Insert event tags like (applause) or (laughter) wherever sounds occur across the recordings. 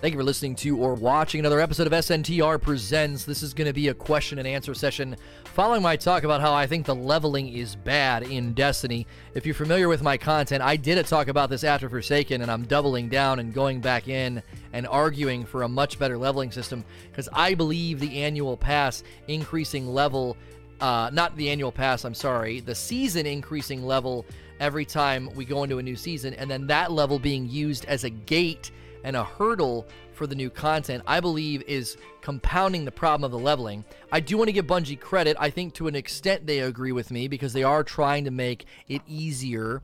Thank you for listening to or watching another episode of SNTR Presents. This is going to be a question and answer session following my talk about how I think the leveling is bad in Destiny. If you're familiar with my content, I did a talk about this after Forsaken, and I'm doubling down and going back in and arguing for a much better leveling system because I believe the annual pass increasing level, uh, not the annual pass, I'm sorry, the season increasing level every time we go into a new season, and then that level being used as a gate and a hurdle for the new content, I believe is compounding the problem of the leveling. I do want to give Bungie credit. I think to an extent they agree with me because they are trying to make it easier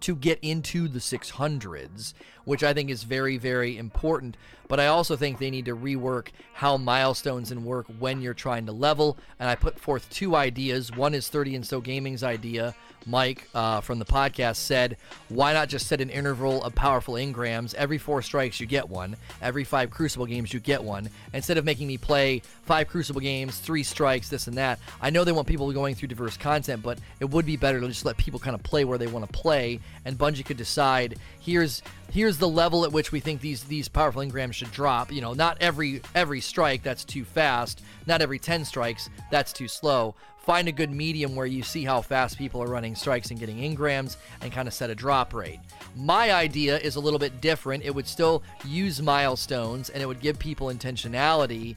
to get into the 600s, which I think is very, very important. But I also think they need to rework how milestones and work when you're trying to level. And I put forth two ideas. One is 30 and So Gaming's idea. Mike uh, from the podcast said, why not just set an interval of powerful engrams? Every four strikes, you get one. Every five Crucible games, you get one. Instead of making me play five Crucible games, three strikes, this and that. I know they want people going through diverse content, but it would be better to just let people kind of play where they want to play, and Bungie could decide here's here's the level at which we think these these powerful engrams should drop. You know, not every every strike that's too fast, not every 10 strikes that's too slow. Find a good medium where you see how fast people are running strikes and getting engrams and kind of set a drop rate. My idea is a little bit different. It would still use milestones and it would give people intentionality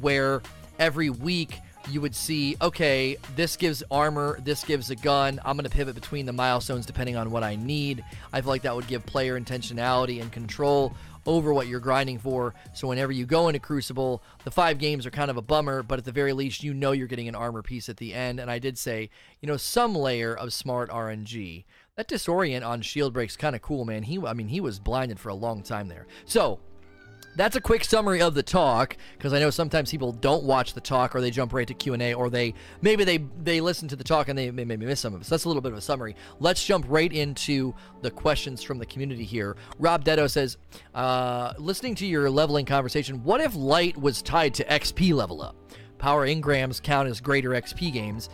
where every week you would see, okay, this gives armor, this gives a gun. I'm going to pivot between the milestones depending on what I need. I feel like that would give player intentionality and control over what you're grinding for. So whenever you go into Crucible, the five games are kind of a bummer, but at the very least, you know you're getting an armor piece at the end. And I did say, you know, some layer of smart RNG. That disorient on shield break's kind of cool, man. He, I mean, he was blinded for a long time there. So that's a quick summary of the talk because I know sometimes people don't watch the talk or they jump right to Q and A or they maybe they they listen to the talk and they may maybe miss some of it. So that's a little bit of a summary. Let's jump right into the questions from the community here. Rob Detto says, uh, listening to your leveling conversation, what if light was tied to XP level up? Power engrams count as greater XP games,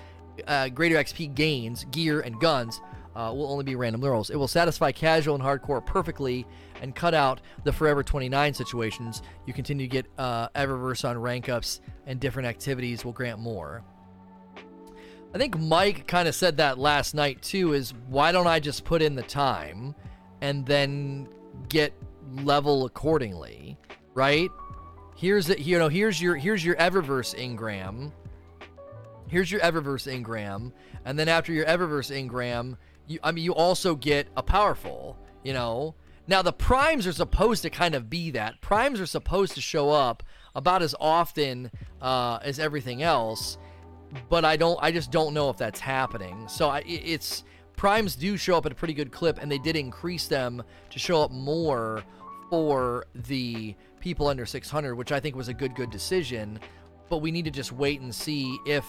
uh, greater XP gains, gear and guns. Uh, will only be random rolls. It will satisfy casual and hardcore perfectly and cut out the Forever 29 situations. You continue to get uh, Eververse on rank ups, and different activities will grant more. I think Mike kind of said that last night too. Is why don't I just put in the time and then get level accordingly, right? Here's it. You know, here's your here's your Eververse Engram. Here's your Eververse Engram, and then after your Eververse Engram, you I mean you also get a powerful. You know, now, the primes are supposed to kind of be that. Primes are supposed to show up about as often uh, as everything else, but I don't. I just don't know if that's happening. So I, it's primes do show up at a pretty good clip, and they did increase them to show up more for the people under 600, which I think was a good good decision. But we need to just wait and see if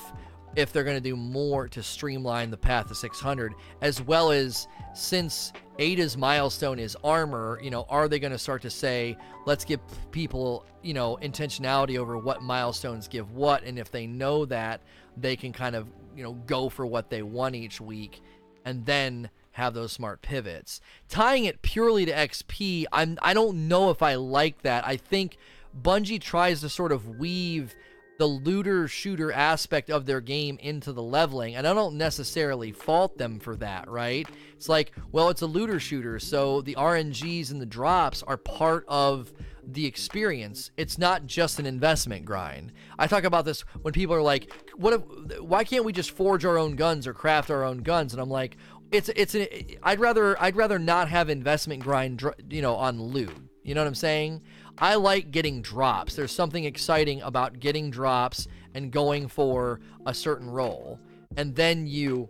if they're going to do more to streamline the path to 600, as well as since Ada's milestone is armor, you know, are they going to start to say, let's give people, you know, intentionality over what milestones give what? And if they know that, they can kind of, you know, go for what they want each week and then have those smart pivots. Tying it purely to XP, I'm I don't know if I like that. I think Bungie tries to sort of weave the looter shooter aspect of their game into the leveling and i don't necessarily fault them for that right? It's like well it's a looter shooter so the rngs and the drops are part of the experience. It's not just an investment grind. I talk about this when people are like what if why can't we just forge our own guns or craft our own guns? And i'm like it's it's an i'd rather i'd rather not have investment grind you know on loot. You know what i'm saying I like getting drops. There's something exciting about getting drops and going for a certain roll. And then you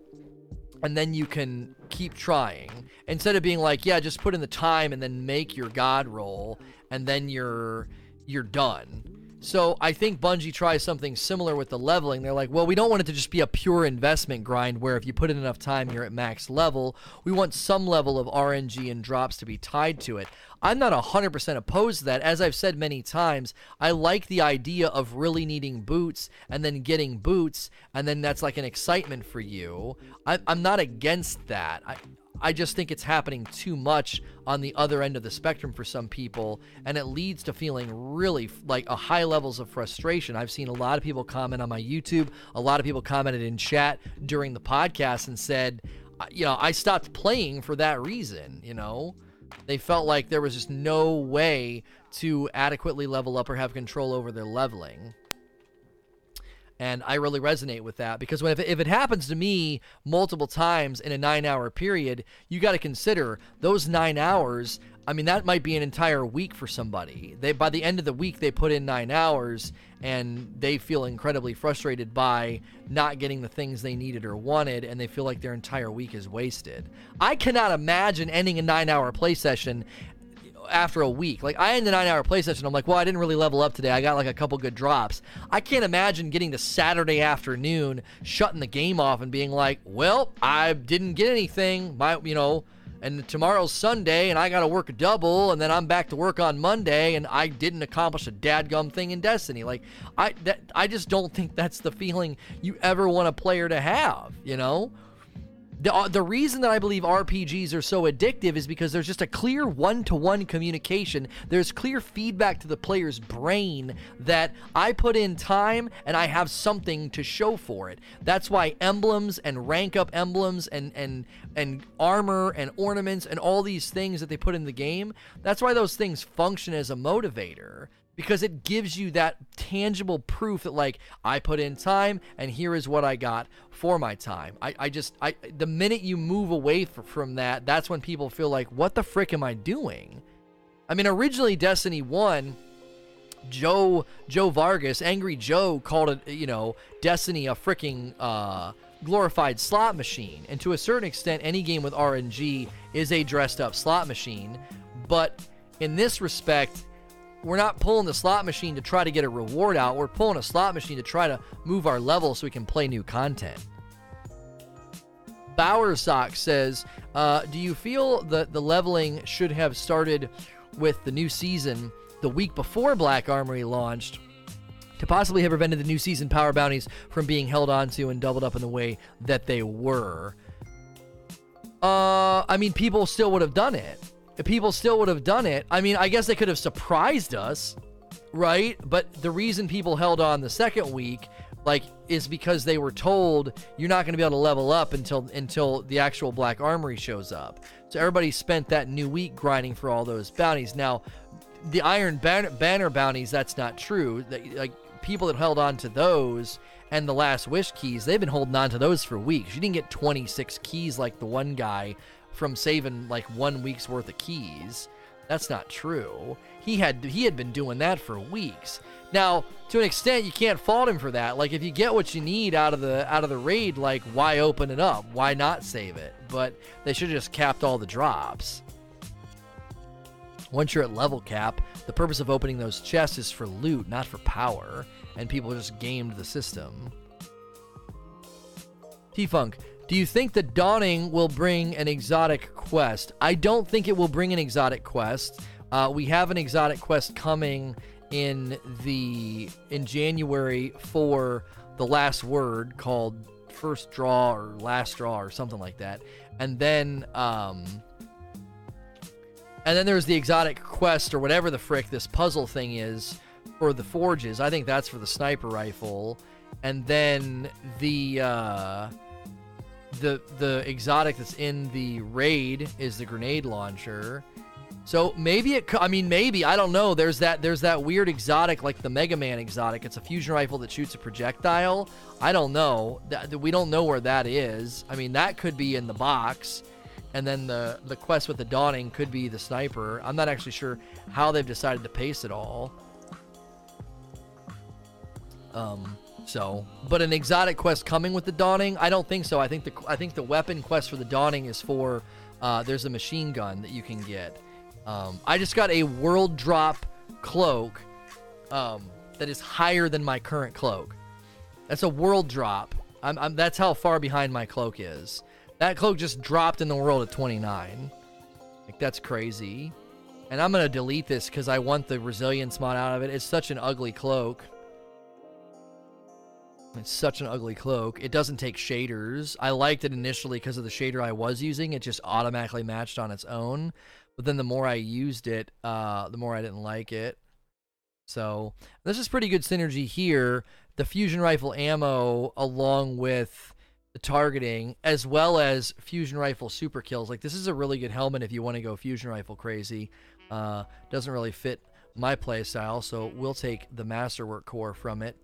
and then you can keep trying instead of being like, yeah, just put in the time and then make your god roll and then you're you're done. So I think Bungie tries something similar with the leveling. They're like, well, we don't want it to just be a pure investment grind where if you put in enough time, you're at max level. We want some level of RNG and drops to be tied to it. I'm not 100% opposed to that. As I've said many times, I like the idea of really needing boots and then getting boots, and then that's like an excitement for you. I, am not against that. I, I just think it's happening too much on the other end of the spectrum for some people, and it leads to feeling really like a high levels of frustration. I've seen a lot of people comment on my YouTube, a lot of people commented in chat during the podcast and said, you know, I stopped playing for that reason, you know. They felt like there was just no way to adequately level up or have control over their leveling. And I really resonate with that because when if it, if it happens to me multiple times in a nine hour period, you got to consider those nine hours. I mean, that might be an entire week for somebody. They by the end of the week they put in nine hours and they feel incredibly frustrated by not getting the things they needed or wanted, and they feel like their entire week is wasted. I cannot imagine ending a nine hour play session after a week. Like I end the nine hour play session, I'm like, well, I didn't really level up today. I got like a couple good drops. I can't imagine getting to Saturday afternoon, shutting the game off, and being like, well, I didn't get anything. My, you know, and tomorrow's Sunday, and I got to work a double, and then I'm back to work on Monday, and I didn't accomplish a dadgum thing in Destiny. Like I, that, I just don't think that's the feeling you ever want a player to have. You know, the, uh, the reason that I believe RPGs are so addictive is because there's just a clear one to one communication. There's clear feedback to the player's brain that I put in time and I have something to show for it. That's why emblems and rank up emblems and, and, and armor and ornaments and all these things that they put in the game, that's why those things function as a motivator because it gives you that tangible proof that like I put in time and here is what I got for my time. I, I just I the minute you move away from that, that's when people feel like what the frick am I doing? I mean originally Destiny 1 Joe Joe Vargas, Angry Joe called it, you know, Destiny a freaking uh glorified slot machine. And to a certain extent any game with RNG is a dressed up slot machine, but in this respect we're not pulling the slot machine to try to get a reward out. We're pulling a slot machine to try to move our level so we can play new content. Bowersock says, uh, "Do you feel that the leveling should have started with the new season the week before Black Armory launched?" To possibly have prevented the new season power bounties from being held onto and doubled up in the way that they were. Uh, I mean, people still would have done it people still would have done it. I mean, I guess they could have surprised us, right? But the reason people held on the second week, like, is because they were told you're not going to be able to level up until until the actual Black Armory shows up. So everybody spent that new week grinding for all those bounties. Now, the Iron Banner, banner bounties, that's not true. That, like people that held on to those and the Last Wish keys, they've been holding on to those for weeks. You didn't get 26 keys like the one guy from saving like one week's worth of keys. That's not true. He had he had been doing that for weeks. Now, to an extent, you can't fault him for that. Like if you get what you need out of the out of the raid, like why open it up? Why not save it? But they should have just capped all the drops. Once you're at level cap, the purpose of opening those chests is for loot, not for power, and people just gamed the system. T Funk, do you think the Dawning will bring an exotic quest? I don't think it will bring an exotic quest. Uh, we have an exotic quest coming in the in January for the last word called first draw or last draw or something like that. And then um and then there's the exotic quest or whatever the frick this puzzle thing is for the forges. I think that's for the sniper rifle. And then the uh the the exotic that's in the raid is the grenade launcher. So maybe it. I mean, maybe I don't know. There's that. There's that weird exotic, like the Mega Man exotic. It's a fusion rifle that shoots a projectile. I don't know. That we don't know where that is. I mean, that could be in the box, and then the the quest with the dawning could be the sniper. I'm not actually sure how they've decided to pace it all. Um, so, but an exotic quest coming with the Dawning, I don't think so. I think the I think the weapon quest for the Dawning is for uh, there's a machine gun that you can get. Um, I just got a world drop cloak um, that is higher than my current cloak. That's a world drop. I'm, I'm, that's how far behind my cloak is. That cloak just dropped in the world at 29. Like that's crazy. And I'm gonna delete this because I want the resilience mod out of it. It's such an ugly cloak. It's such an ugly cloak. It doesn't take shaders. I liked it initially because of the shader I was using. It just automatically matched on its own. But then the more I used it, uh, the more I didn't like it. So this is pretty good synergy here. The fusion rifle ammo along with the targeting as well as fusion rifle super kills. Like this is a really good helmet if you want to go fusion rifle crazy. Uh, doesn't really fit my playstyle, so we'll take the masterwork core from it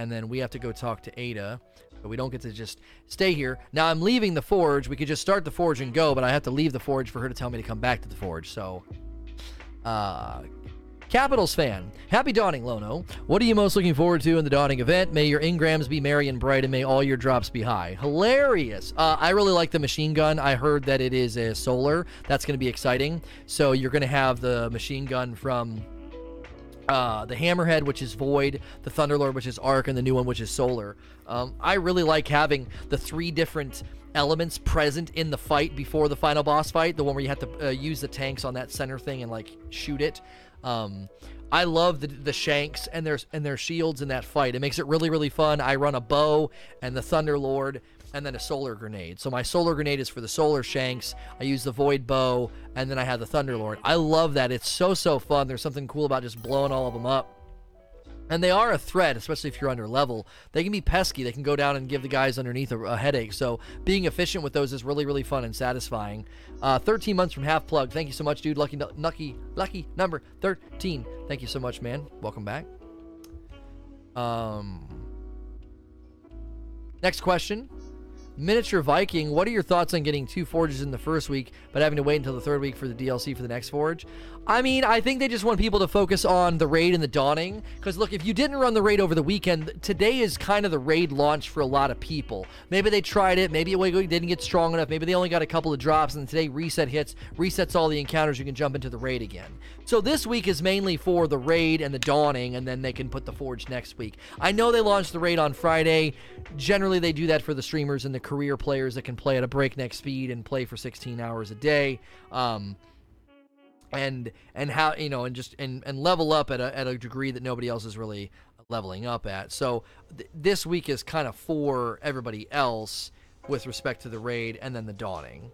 and then we have to go talk to Ada. But we don't get to just stay here. Now I'm leaving the forge. We could just start the forge and go, but I have to leave the forge for her to tell me to come back to the forge. So, uh, Capitals fan, happy dawning, Lono. What are you most looking forward to in the dawning event? May your engrams be merry and bright, and may all your drops be high. Hilarious. Uh, I really like the machine gun. I heard that it is a solar. That's going to be exciting. So you're going to have the machine gun from uh, the Hammerhead, which is Void, the Thunderlord, which is Arc, and the new one, which is Solar. Um, I really like having the three different elements present in the fight before the final boss fight. The one where you have to uh, use the tanks on that center thing and like shoot it. Um, I love the the shanks and their and their shields in that fight. It makes it really really fun. I run a bow and the Thunderlord and then a solar grenade. So my solar grenade is for the solar shanks. I use the void bow, and then I have the thunderlord. I love that. It's so so fun. There's something cool about just blowing all of them up. And they are a threat, especially if you're under level. They can be pesky. They can go down and give the guys underneath a, a headache. So being efficient with those is really, really fun and satisfying. Uh, 13 months from Half Plug. Thank you so much, dude. Lucky, lucky, lucky number 13. Thank you so much, man. Welcome back. Um, next question. Miniature Viking, what are your thoughts on getting two forges in the first week, but having to wait until the third week for the DLC for the next forge? I mean, I think they just want people to focus on the raid and the dawning. Because look, if you didn't run the raid over the weekend, today is kind of the raid launch for a lot of people. Maybe they tried it, maybe it didn't get strong enough, maybe they only got a couple of drops, and today reset hits, resets all the encounters, you can jump into the raid again. So this week is mainly for the raid and the dawning, and then they can put the forge next week. I know they launched the raid on Friday. Generally, they do that for the streamers and the career players that can play at a breakneck speed and play for 16 hours a day. Um, and and how you know and just and and level up at a, at a degree that nobody else is really leveling up at so th- this week is kind of for everybody else with respect to the raid and then the dawning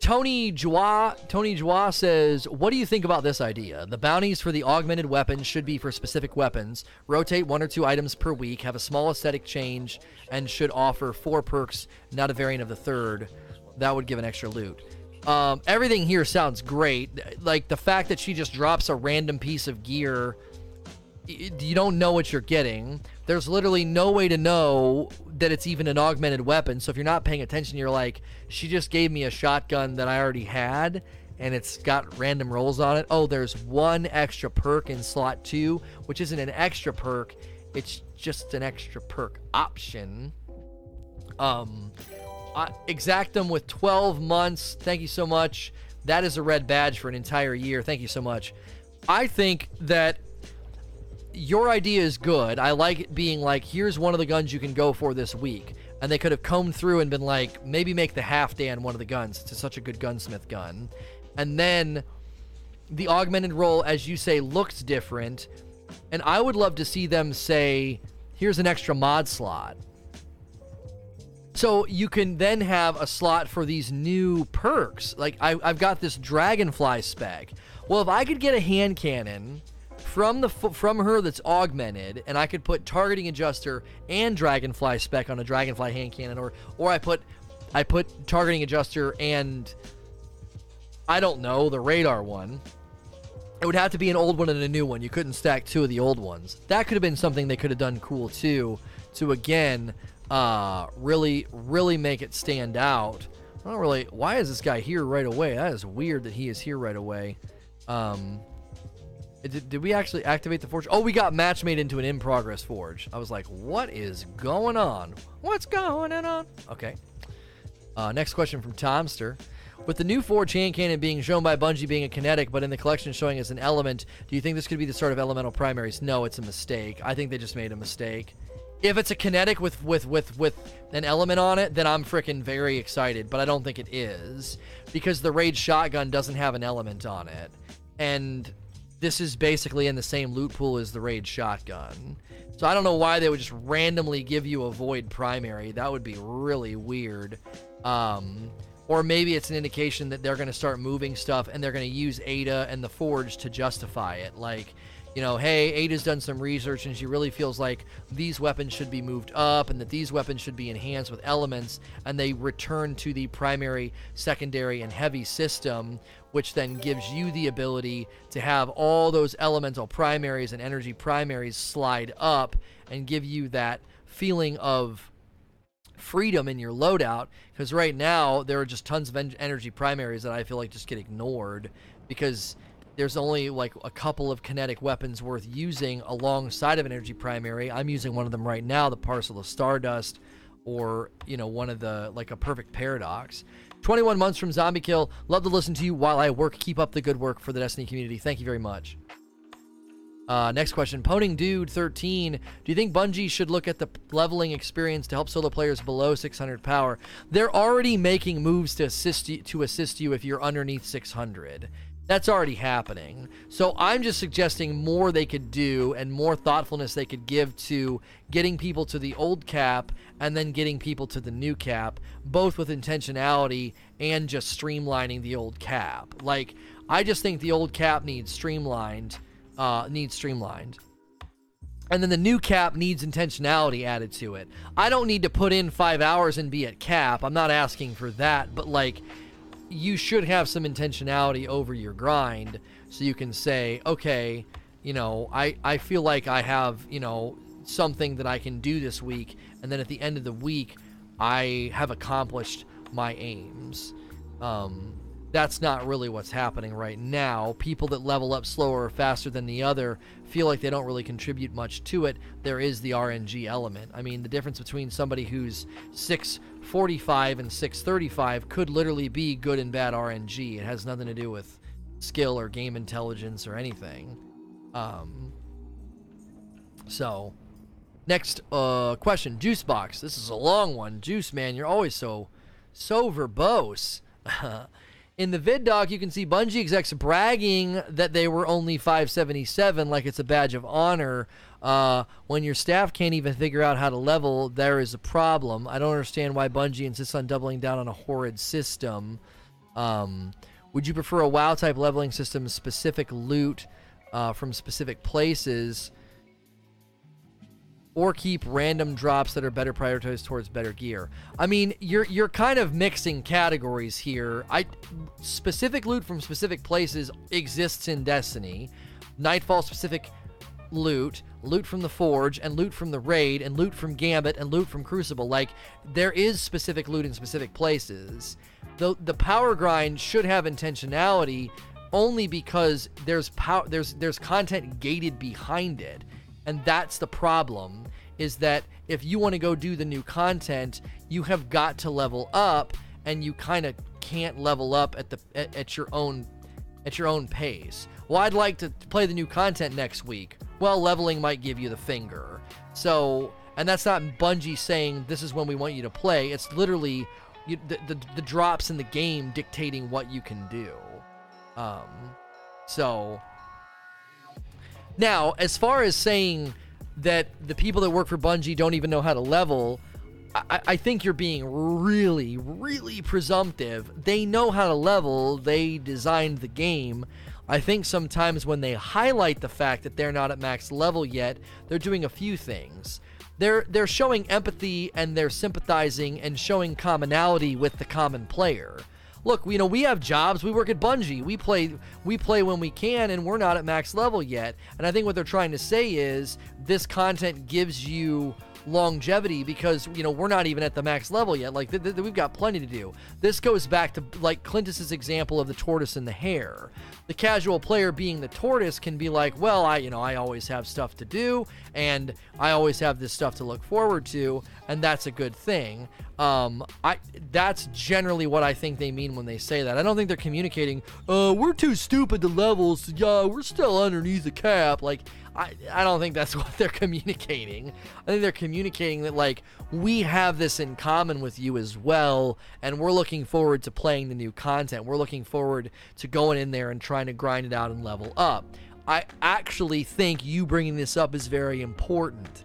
Tony Joie, Tony Joie says, "What do you think about this idea? The bounties for the augmented weapons should be for specific weapons. Rotate one or two items per week, have a small aesthetic change, and should offer four perks, not a variant of the third. That would give an extra loot." Um, everything here sounds great. Like the fact that she just drops a random piece of gear, you don't know what you're getting. There's literally no way to know that it's even an augmented weapon. So if you're not paying attention, you're like, she just gave me a shotgun that I already had and it's got random rolls on it. Oh, there's one extra perk in slot two, which isn't an extra perk, it's just an extra perk option. Um, uh, Exactum with 12 months. Thank you so much. That is a red badge for an entire year. Thank you so much. I think that your idea is good. I like it being like, here's one of the guns you can go for this week. And they could have combed through and been like, maybe make the Halfdan one of the guns. It's such a good gunsmith gun. And then the augmented roll, as you say, looks different. And I would love to see them say, here's an extra mod slot so you can then have a slot for these new perks. Like I, have got this dragonfly spec. Well, if I could get a hand cannon from the from her that's augmented, and I could put targeting adjuster and dragonfly spec on a dragonfly hand cannon, or or I put I put targeting adjuster and I don't know the radar one. It would have to be an old one and a new one. You couldn't stack two of the old ones. That could have been something they could have done cool too. To again uh, really, really make it stand out. I don't really. Why is this guy here right away? That is weird that he is here right away. Um, did, did we actually activate the forge? Oh, we got match made into an in progress forge. I was like, what is going on? What's going on? Okay. Uh, next question from Tomster. With the new Forge hand cannon being shown by Bungie being a kinetic, but in the collection showing as an element, do you think this could be the start of elemental primaries? No, it's a mistake. I think they just made a mistake. If it's a kinetic with with with with an element on it, then I'm freaking very excited. But I don't think it is because the raid shotgun doesn't have an element on it, and this is basically in the same loot pool as the raid shotgun. So I don't know why they would just randomly give you a void primary. That would be really weird. Um, or maybe it's an indication that they're going to start moving stuff and they're going to use Ada and the Forge to justify it. Like, you know, hey, Ada's done some research and she really feels like these weapons should be moved up and that these weapons should be enhanced with elements, and they return to the primary, secondary, and heavy system, which then gives you the ability to have all those elemental primaries and energy primaries slide up and give you that feeling of freedom in your loadout. Because right now there are just tons of en- energy primaries that I feel like just get ignored because there's only like a couple of kinetic weapons worth using alongside of an energy primary. I'm using one of them right now, the Parcel of Stardust, or you know one of the like a perfect paradox. 21 months from Zombie Kill. Love to listen to you while I work. Keep up the good work for the Destiny community. Thank you very much. Uh, next question, Poning Dude 13. Do you think Bungie should look at the leveling experience to help solo players below 600 power? They're already making moves to assist you, to assist you if you're underneath 600. That's already happening. So I'm just suggesting more they could do and more thoughtfulness they could give to getting people to the old cap and then getting people to the new cap, both with intentionality and just streamlining the old cap. Like I just think the old cap needs streamlined uh, needs streamlined. And then the new cap needs intentionality added to it. I don't need to put in five hours and be at cap. I'm not asking for that, but like, you should have some intentionality over your grind so you can say, okay, you know, I, I feel like I have, you know, something that I can do this week. And then at the end of the week, I have accomplished my aims. Um, that's not really what's happening right now. People that level up slower or faster than the other feel like they don't really contribute much to it. There is the RNG element. I mean, the difference between somebody who's 645 and 635 could literally be good and bad RNG. It has nothing to do with skill or game intelligence or anything. Um, so, next uh, question Juicebox. This is a long one. Juice, man, you're always so, so verbose. (laughs) In the vid doc, you can see Bungie execs bragging that they were only 577, like it's a badge of honor. Uh, when your staff can't even figure out how to level, there is a problem. I don't understand why Bungie insists on doubling down on a horrid system. Um, would you prefer a WoW type leveling system, specific loot uh, from specific places? Or keep random drops that are better prioritized towards better gear. I mean, you're you're kind of mixing categories here. I specific loot from specific places exists in Destiny. Nightfall specific loot, loot from the Forge, and loot from the Raid, and loot from Gambit, and loot from Crucible. Like there is specific loot in specific places. The the power grind should have intentionality only because there's power there's there's content gated behind it and that's the problem is that if you want to go do the new content, you have got to level up and you kind of can't level up at the at, at your own at your own pace. Well, I'd like to play the new content next week. Well, leveling might give you the finger. So, and that's not Bungie saying this is when we want you to play. It's literally you, the, the, the drops in the game dictating what you can do. Um, so now, as far as saying that the people that work for Bungie don't even know how to level, I, I, think you're being really, really presumptive. They know how to level, they designed the game. I think sometimes when they highlight the fact that they're not at max level yet, they're doing a few things. They're they're showing empathy and they're sympathizing and showing commonality with the common player look, you know, we have jobs. We work at Bungie. We play we play when we can, and we're not at max level yet. And I think what they're trying to say is this content gives you longevity because you know we're not even at the max level yet like th- th- we've got plenty to do this goes back to like clintus's example of the tortoise and the hare the casual player being the tortoise can be like well i you know i always have stuff to do and i always have this stuff to look forward to and that's a good thing um, I that's generally what I think they mean when they say that. I don't think they're communicating. Uh, we're too stupid to levels. Yeah, we're still underneath the cap. Like I, I don't think that's (laughs) what they're communicating. I think they're communicating that like we have this in common with you as well, and we're looking forward to playing the new content. We're looking forward to going in there and trying to grind it out and level up. I actually think you bringing this up is very important.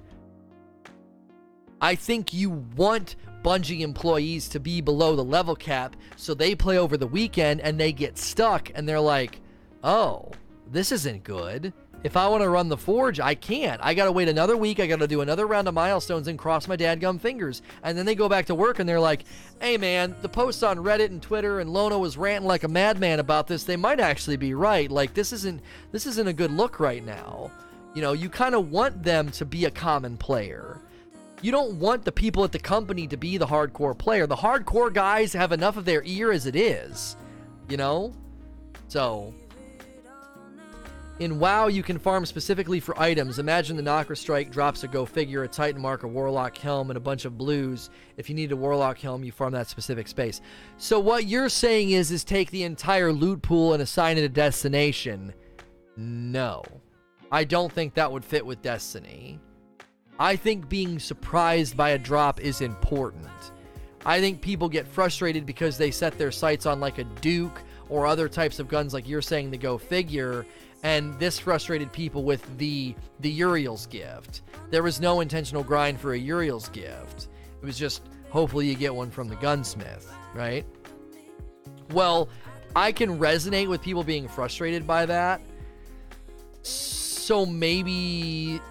I think you want Bungie employees to be below the level cap so they play over the weekend and they get stuck and they're like, oh, this isn't good. If I want to run the Forge, I can't. I got to wait another week. I got to do another round of milestones and cross my dadgum fingers. And then they go back to work and they're like, hey, man, the posts on Reddit and Twitter and Lona was ranting like a madman about this. They might actually be right. Like, this isn't, this isn't a good look right now. You know, you kind of want them to be a common player. You don't want the people at the company to be the hardcore player. The hardcore guys have enough of their ear as it is, you know? So, in WoW, you can farm specifically for items. Imagine the Knocker Strike drops a Go Figure, a Titan Mark, a Warlock Helm, and a bunch of blues. If you need a Warlock Helm, you farm that specific space. So what you're saying is, is take the entire loot pool and assign it a destination. No. I don't think that would fit with Destiny. I think being surprised by a drop is important. I think people get frustrated because they set their sights on like a Duke or other types of guns like you're saying the Go Figure and this frustrated people with the the Uriel's gift. There was no intentional grind for a Uriel's gift. It was just hopefully you get one from the gunsmith, right? Well, I can resonate with people being frustrated by that. So maybe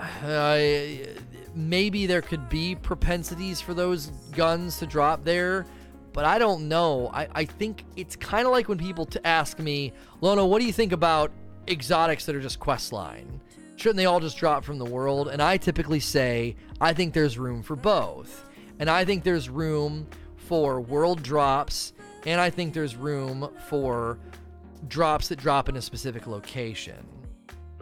uh, maybe there could be propensities for those guns to drop there but I don't know. I, I think it's kind of like when people to ask me, Lono, what do you think about exotics that are just quest line? Shouldn't they all just drop from the world? And I typically say, I think there's room for both. And I think there's room for world drops, and I think there's room for drops that drop in a specific location.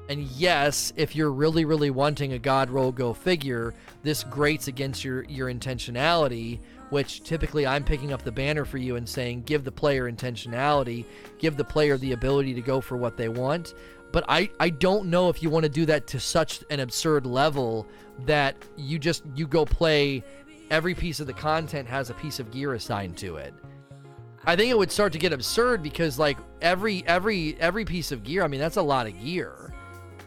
And yes, if you're really, really wanting a God roll go figure, this grates against your, your intentionality, which typically I'm picking up the banner for you and saying, give the player intentionality, give the player the ability to go for what they want. But I, I don't know if you want to do that to such an absurd level that you just you go play every piece of the content has a piece of gear assigned to it. I think it would start to get absurd because like every every every piece of gear, I mean that's a lot of gear.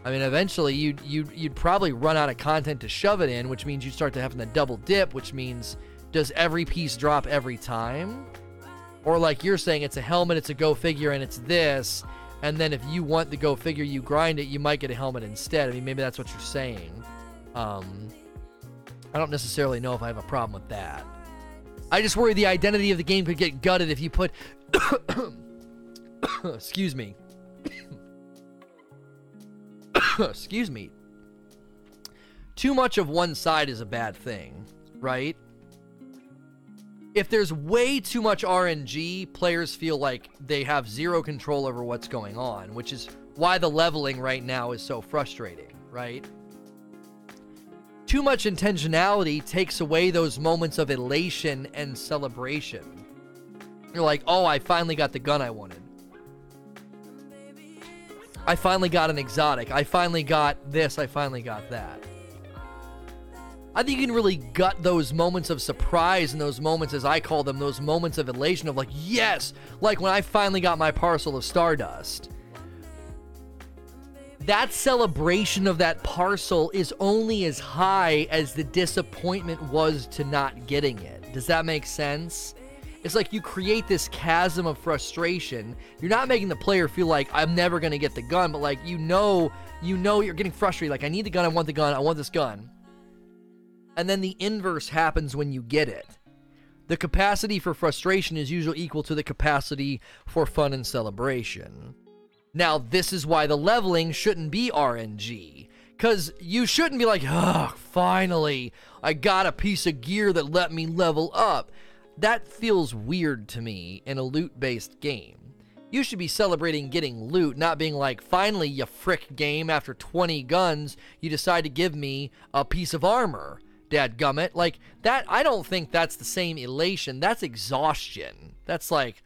I mean eventually you'd you'd you'd probably run out of content to shove it in, which means you start to having to double dip, which means does every piece drop every time? Or like you're saying, it's a helmet, it's a go figure, and it's this. And then if you want the go figure, you grind it, you might get a helmet instead. I mean, maybe that's what you're saying. Um, I don't necessarily know if I have a problem with that. I just worry the identity of the game could get gutted if you put. (coughs) (coughs) Excuse me. (coughs) Excuse me. Too much of one side is a bad thing, right? if there's way too much RNG, players feel like they have zero control over what's going on, which is why the leveling right now is so frustrating, right? Too much intentionality takes away those moments of elation and celebration. You're like, oh, I finally got the gun I wanted. I finally got an exotic. I finally got this. I finally got that. I think you can really gut those moments of surprise and those moments, as I call them, those moments of elation of like, yes, like when I finally got my parcel of Stardust. That celebration of that parcel is only as high as the disappointment was to not getting it. Does that make sense? It's like you create this chasm of frustration. You're not making the player feel like I'm never to get the gun, but like you know, you know you're getting frustrated like I need the gun, I want the gun, I want this gun and then the inverse happens when you get it. The capacity for frustration is usually equal to the capacity for fun and celebration. Now, this is why the leveling shouldn't be RNG. Because you shouldn't be like, oh, finally, I got a piece of gear that let me level up. That feels weird to me in a loot based game. You should be celebrating getting loot, not being like, finally, you frick game, after 20 guns, you decide to give me a piece of armor. Dad gummit. Like that I don't think that's the same elation. That's exhaustion. That's like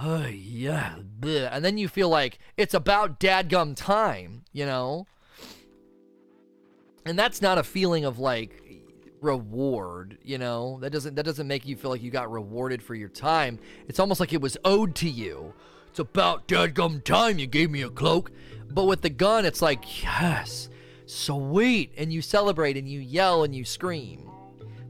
oh yeah. Bleh. And then you feel like it's about dadgum time, you know? And that's not a feeling of like reward, you know? That doesn't that doesn't make you feel like you got rewarded for your time. It's almost like it was owed to you. It's about dadgum time you gave me a cloak. But with the gun, it's like, yes, sweet. And you celebrate and you yell and you scream.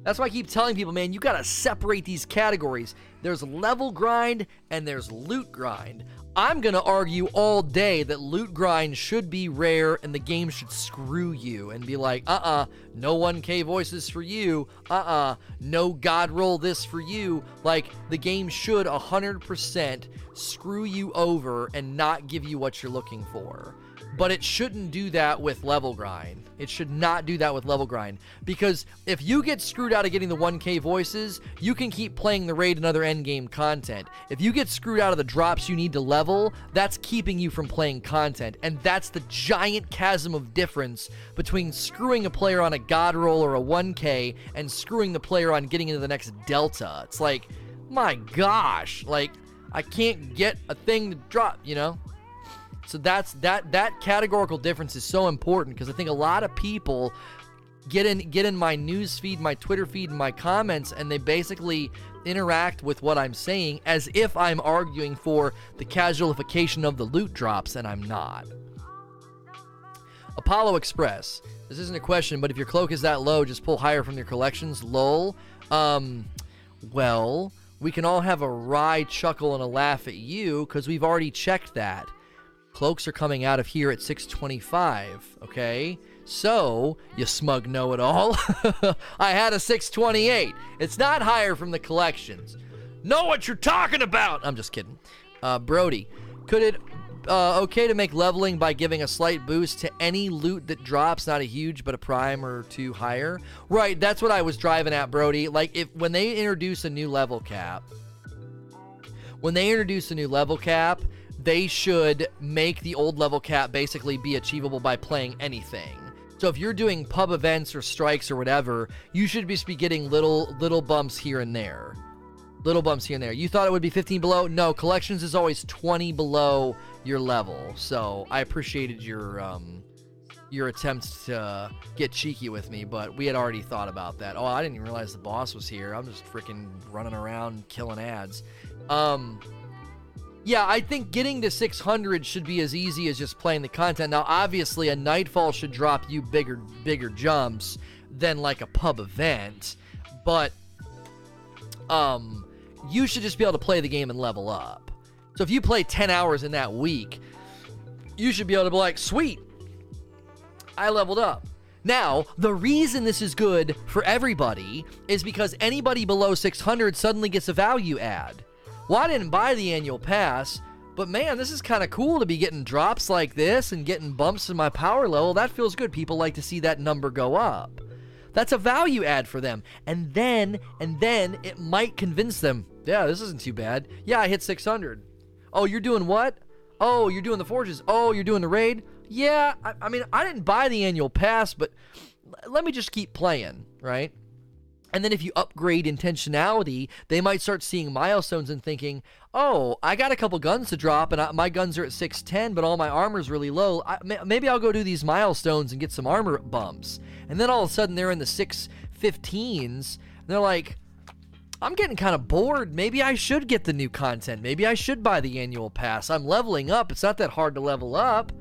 That's why I keep telling people, man, you gotta separate these categories. There's level grind and there's loot grind. I'm gonna argue all day that loot grind should be rare and the game should screw you and be like, uh uh no 1K voices for you, uh uh no God roll this for you. Like, the game should 100% screw you over and not give you what you're looking for but it shouldn't do that with level grind. It should not do that with level grind because if you get screwed out of getting the 1k voices, you can keep playing the raid and other endgame content. If you get screwed out of the drops you need to level, that's keeping you from playing content. And that's the giant chasm of difference between screwing a player on a god roll or a 1k and screwing the player on getting into the next delta. It's like, my gosh, like I can't get a thing to drop, you know? So that's that that categorical difference is so important because I think a lot of people get in get in my news feed, my Twitter feed, and my comments, and they basically interact with what I'm saying as if I'm arguing for the casualification of the loot drops, and I'm not. Apollo Express. This isn't a question, but if your cloak is that low, just pull higher from your collections. Lol. Um, well, we can all have a wry chuckle and a laugh at you because we've already checked that. Cloaks are coming out of here at 625, okay? So, you smug know it all. (laughs) I had a 628. It's not higher from the collections. Know what you're talking about! I'm just kidding. Uh, Brody, could it uh, okay to make leveling by giving a slight boost to any loot that drops, not a huge, but a prime or two higher? Right, that's what I was driving at, Brody. Like, if when they introduce a new level cap, when they introduce a new level cap, they should make the old level cap basically be achievable by playing anything. So if you're doing pub events or strikes or whatever, you should just be getting little little bumps here and there. Little bumps here and there. You thought it would be 15 below? No, collections is always 20 below your level. So I appreciated your um, your attempts to get cheeky with me, but we had already thought about that. Oh, I didn't even realize the boss was here. I'm just freaking running around killing ads. Um, yeah, I think getting to 600 should be as easy as just playing the content. Now, obviously, a Nightfall should drop you bigger, bigger jumps than like a pub event, but um, you should just be able to play the game and level up. So if you play 10 hours in that week, you should be able to be like, sweet, I leveled up. Now, the reason this is good for everybody is because anybody below 600 suddenly gets a value add. Well, I didn't buy the annual pass, but man, this is kind of cool to be getting drops like this and getting bumps in my power level. That feels good. People like to see that number go up. That's a value add for them. And then, and then it might convince them, yeah, this isn't too bad. Yeah, I hit 600. Oh, you're doing what? Oh, you're doing the forges. Oh, you're doing the raid. Yeah, I, I mean, I didn't buy the annual pass, but let me just keep playing, right? And then if you upgrade intentionality, they might start seeing milestones and thinking, "Oh, I got a couple guns to drop, and I, my guns are at 610, but all my armor's really low. I, maybe I'll go do these milestones and get some armor bumps." And then all of a sudden they're in the 615s. And they're like, "I'm getting kind of bored. Maybe I should get the new content. Maybe I should buy the annual pass. I'm leveling up. It's not that hard to level up."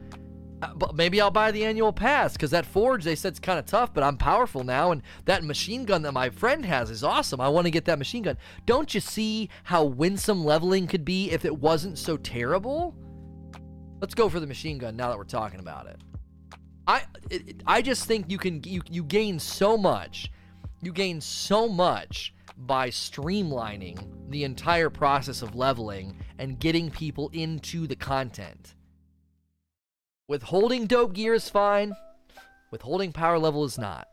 Uh, but maybe I'll buy the annual pass because that forge they said it's kind of tough, but I'm powerful now, and that machine gun that my friend has is awesome. I want to get that machine gun. Don't you see how winsome leveling could be if it wasn't so terrible? Let's go for the machine gun now that we're talking about it. I it, I just think you can you you gain so much, you gain so much by streamlining the entire process of leveling and getting people into the content. Withholding dope gear is fine. Withholding power level is not.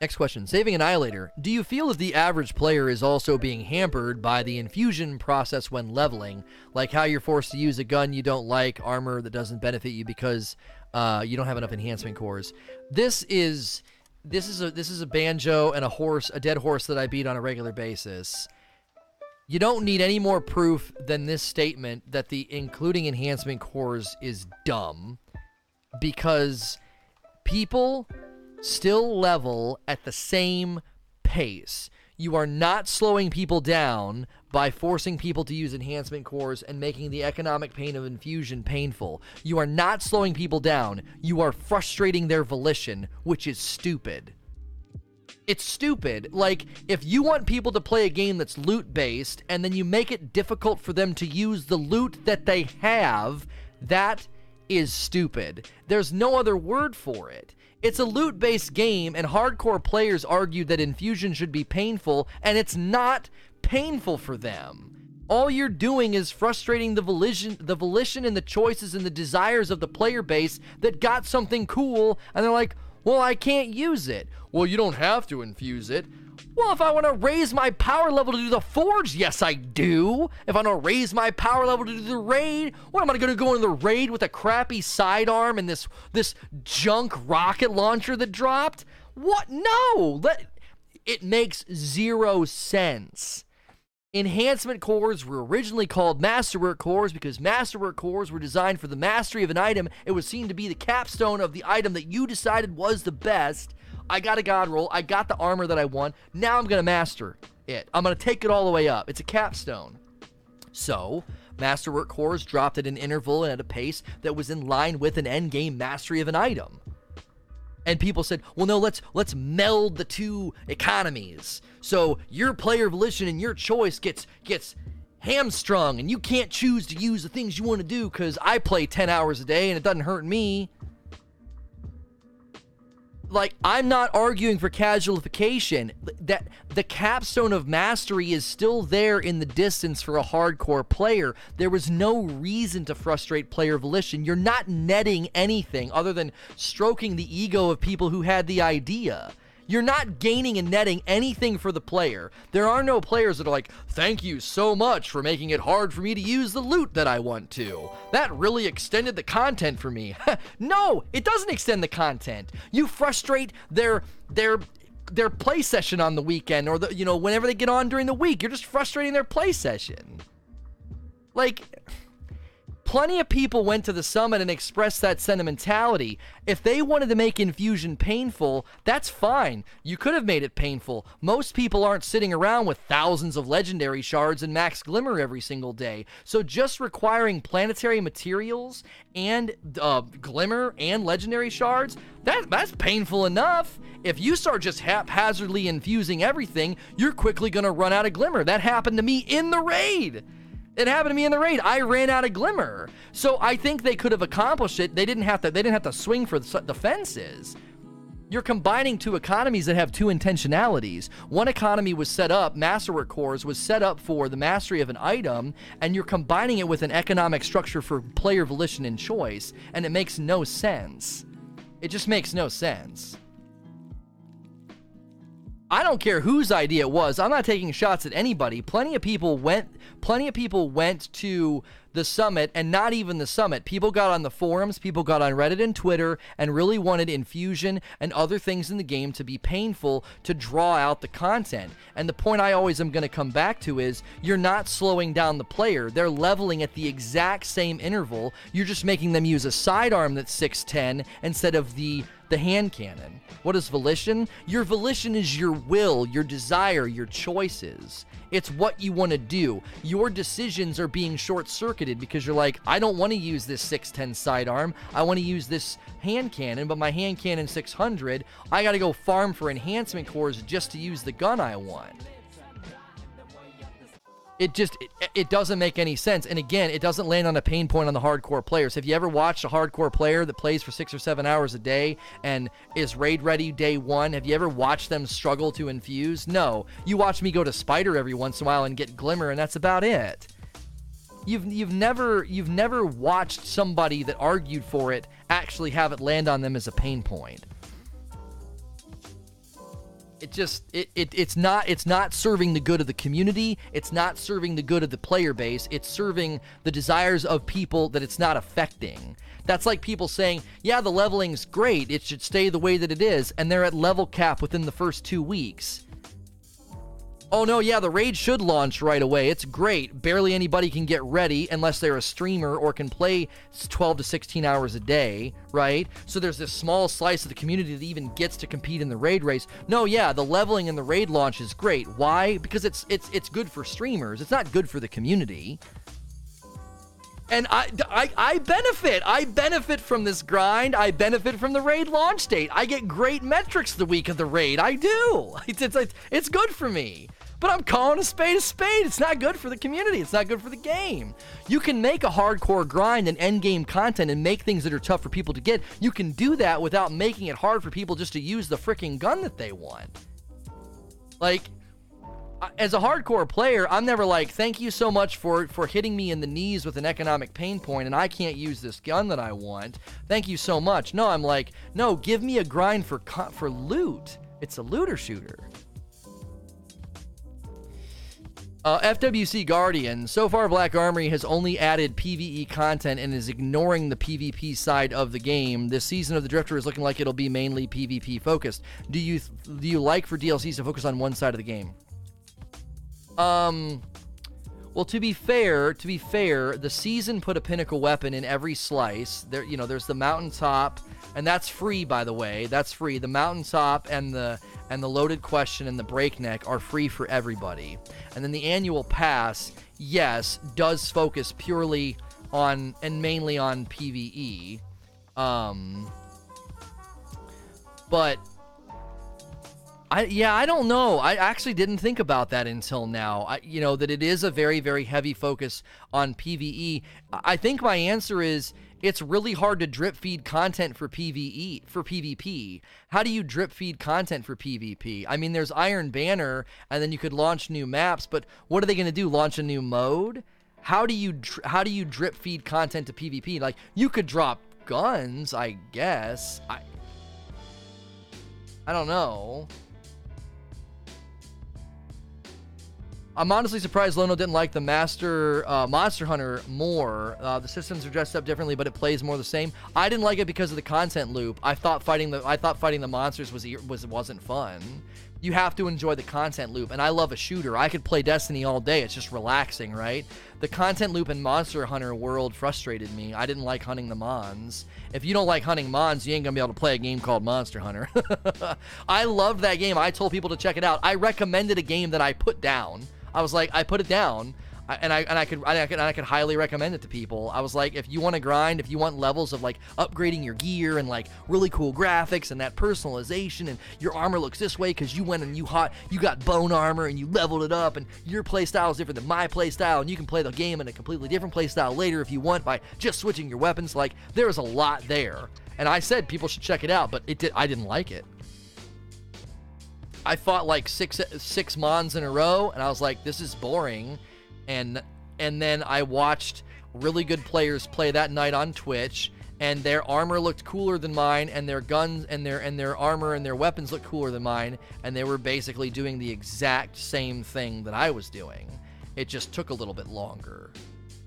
Next question. Saving Annihilator. Do you feel that the average player is also being hampered by the infusion process when leveling? Like how you're forced to use a gun you don't like, armor that doesn't benefit you because uh, you don't have enough enhancement cores. This is this is a this is a banjo and a horse, a dead horse that I beat on a regular basis. You don't need any more proof than this statement that the including enhancement cores is dumb because people still level at the same pace. You are not slowing people down by forcing people to use enhancement cores and making the economic pain of infusion painful. You are not slowing people down. You are frustrating their volition, which is stupid. It's stupid. Like, if you want people to play a game that's loot based and then you make it difficult for them to use the loot that they have, that is stupid. There's no other word for it. It's a loot based game, and hardcore players argue that infusion should be painful, and it's not painful for them. All you're doing is frustrating the volition, the volition and the choices and the desires of the player base that got something cool, and they're like, well, I can't use it. Well, you don't have to infuse it. Well, if I want to raise my power level to do the forge, yes, I do. If I want to raise my power level to do the raid, what am I going to go in the raid with a crappy sidearm and this this junk rocket launcher that dropped? What? No. Let it makes zero sense. Enhancement cores were originally called Masterwork cores because Masterwork cores were designed for the mastery of an item. It was seen to be the capstone of the item that you decided was the best. I got a god roll. I got the armor that I want. Now I'm going to master it. I'm going to take it all the way up. It's a capstone. So, Masterwork cores dropped at an interval and at a pace that was in line with an endgame mastery of an item. And people said, "Well, no, let's let's meld the two economies. So your player volition and your choice gets gets hamstrung, and you can't choose to use the things you want to do because I play 10 hours a day and it doesn't hurt me." Like I'm not arguing for casualification. That the capstone of mastery is still there in the distance for a hardcore player. There was no reason to frustrate player volition. You're not netting anything other than stroking the ego of people who had the idea. You're not gaining and netting anything for the player. There are no players that are like, thank you so much for making it hard for me to use the loot that I want to. That really extended the content for me. (laughs) no, it doesn't extend the content. You frustrate their their their play session on the weekend or the you know whenever they get on during the week. You're just frustrating their play session. Like Plenty of people went to the summit and expressed that sentimentality. If they wanted to make infusion painful, that's fine. You could have made it painful. Most people aren't sitting around with thousands of legendary shards and max glimmer every single day. So just requiring planetary materials and uh, glimmer and legendary shards, that that's painful enough. If you start just haphazardly infusing everything, you're quickly going to run out of glimmer. That happened to me in the raid. It happened to me in the raid. I ran out of glimmer. So I think they could have accomplished it. They didn't have to. They didn't have to swing for the fences. You're combining two economies that have two intentionalities. One economy was set up, Masterwork Cores was set up for the mastery of an item, and you're combining it with an economic structure for player volition and choice, and it makes no sense. It just makes no sense. I don't care whose idea it was. I'm not taking shots at anybody. Plenty of people went plenty of people went to the summit and not even the summit. People got on the forums, people got on Reddit and Twitter and really wanted infusion and other things in the game to be painful to draw out the content. And the point I always am going to come back to is you're not slowing down the player. They're leveling at the exact same interval. You're just making them use a sidearm that's 610 instead of the the hand cannon. What is volition? Your volition is your will, your desire, your choices. It's what you want to do. Your decisions are being short circuited because you're like, I don't want to use this 610 sidearm. I want to use this hand cannon, but my hand cannon 600, I got to go farm for enhancement cores just to use the gun I want it just it, it, doesn't make any sense. And again it doesn't land on a pain point on the hardcore players. Have you ever watched a hardcore player that plays for six or seven hours a day and is raid ready day one? Have you ever watched them struggle to infuse? No. You watch me go to spider every once in a while and get glimmer and that's about it. You've you've never you've never watched somebody that argued for it actually have it land on them as a pain point it just it, it it's not it's not serving the good of the community. It's not serving the good of the player base. It's serving the desires of people that it's not affecting. That's like people saying yeah the leveling's great. It should stay the way that it is. And they're at level cap within the first two weeks Oh no, yeah, the raid should launch right away. It's great. Barely anybody can get ready unless they're a streamer or can play 12 to 16 hours a day, right? So there's this small slice of the community that even gets to compete in the raid race. No, yeah, the leveling in the raid launch is great. Why? Because it's it's it's good for streamers. It's not good for the community. And I, I, I benefit. I benefit from this grind. I benefit from the raid launch date. I get great metrics the week of the raid. I do. (laughs) It's, it's, it's good for me. But I'm calling a spade a spade. It's not good for the community. It's not good for the game. You can make a hardcore grind and end game content and make things that are tough for people to get. You can do that without making it hard for people just to use the freaking gun that they want. Like, as a hardcore player, I'm never like, thank you so much for for hitting me in the knees with an economic pain point, and I can't use this gun that I want. Thank you so much. No, I'm like, no, give me a grind for for loot. It's a looter shooter. Uh, FWC Guardian. So far, Black Armory has only added PvE content and is ignoring the PvP side of the game. This season of the Drifter is looking like it'll be mainly PvP focused. Do you do you like for DLCs to focus on one side of the game? Um. Well, to be fair, to be fair, the season put a pinnacle weapon in every slice. There, you know, there's the mountaintop, and that's free, by the way. That's free. The mountaintop and the and the loaded question and the breakneck are free for everybody. And then the annual pass, yes, does focus purely on and mainly on PVE. Um, but I yeah, I don't know. I actually didn't think about that until now. I, you know that it is a very very heavy focus on PVE. I think my answer is it's really hard to drip feed content for PVE for PvP. How do you drip feed content for PvP? I mean, there's Iron Banner, and then you could launch new maps, but what are they going to do? Launch a new mode? How do you how do you drip feed content to PvP? Like you could drop guns, I guess. I I don't know. I'm honestly surprised Lono didn't like the Master uh, Monster Hunter more. Uh, the systems are dressed up differently, but it plays more the same. I didn't like it because of the content loop. I thought fighting the I thought fighting the monsters was was wasn't fun. You have to enjoy the content loop, and I love a shooter. I could play Destiny all day. It's just relaxing, right? The content loop in Monster Hunter World frustrated me. I didn't like hunting the Mons. If you don't like hunting Mons, you ain't gonna be able to play a game called Monster Hunter. (laughs) I loved that game. I told people to check it out. I recommended a game that I put down I was like, I put it down, and I and I could and I could, I could highly recommend it to people. I was like, if you want to grind, if you want levels of like upgrading your gear and like really cool graphics and that personalization, and your armor looks this way because you went and you hot, you got bone armor and you leveled it up, and your playstyle is different than my playstyle, and you can play the game in a completely different playstyle later if you want by just switching your weapons. Like there is a lot there, and I said people should check it out, but it did, I didn't like it. I fought like six six mons in a row, and I was like, this is boring. And and then I watched really good players play that night on Twitch, and their armor looked cooler than mine, and their guns and their and their armor and their weapons looked cooler than mine, and they were basically doing the exact same thing that I was doing. It just took a little bit longer.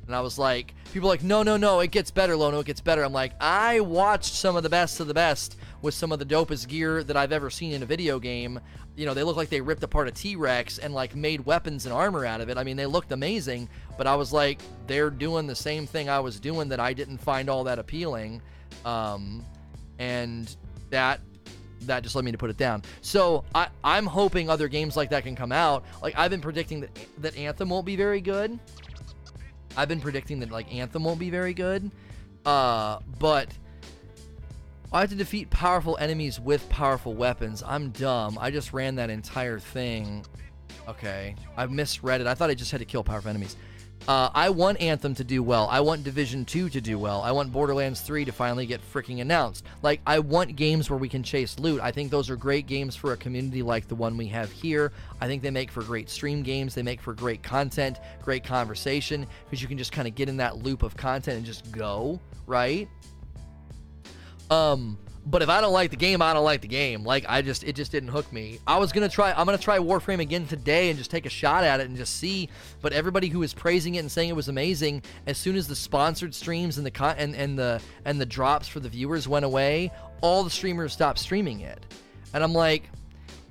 And I was like, people like, no, no, no, it gets better, Lono, it gets better. I'm like, I watched some of the best of the best with some of the dopest gear that I've ever seen in a video game. You know, they look like they ripped apart a T-Rex and like made weapons and armor out of it. I mean, they looked amazing, but I was like, they're doing the same thing I was doing that I didn't find all that appealing. Um, and that that just led me to put it down. So I, I'm hoping other games like that can come out. Like I've been predicting that that Anthem won't be very good. I've been predicting that like Anthem won't be very good. Uh, but I have to defeat powerful enemies with powerful weapons. I'm dumb. I just ran that entire thing. Okay, I misread it. I thought I just had to kill powerful enemies. Uh, I want Anthem to do well. I want Division 2 to do well. I want Borderlands 3 to finally get freaking announced. Like, I want games where we can chase loot. I think those are great games for a community like the one we have here. I think they make for great stream games. They make for great content, great conversation, because you can just kind of get in that loop of content and just go, right? Um, but if I don't like the game, I don't like the game. Like I just it just didn't hook me. I was gonna try I'm gonna try Warframe again today and just take a shot at it and just see. But everybody who was praising it and saying it was amazing, as soon as the sponsored streams and the con- and, and the and the drops for the viewers went away, all the streamers stopped streaming it. And I'm like,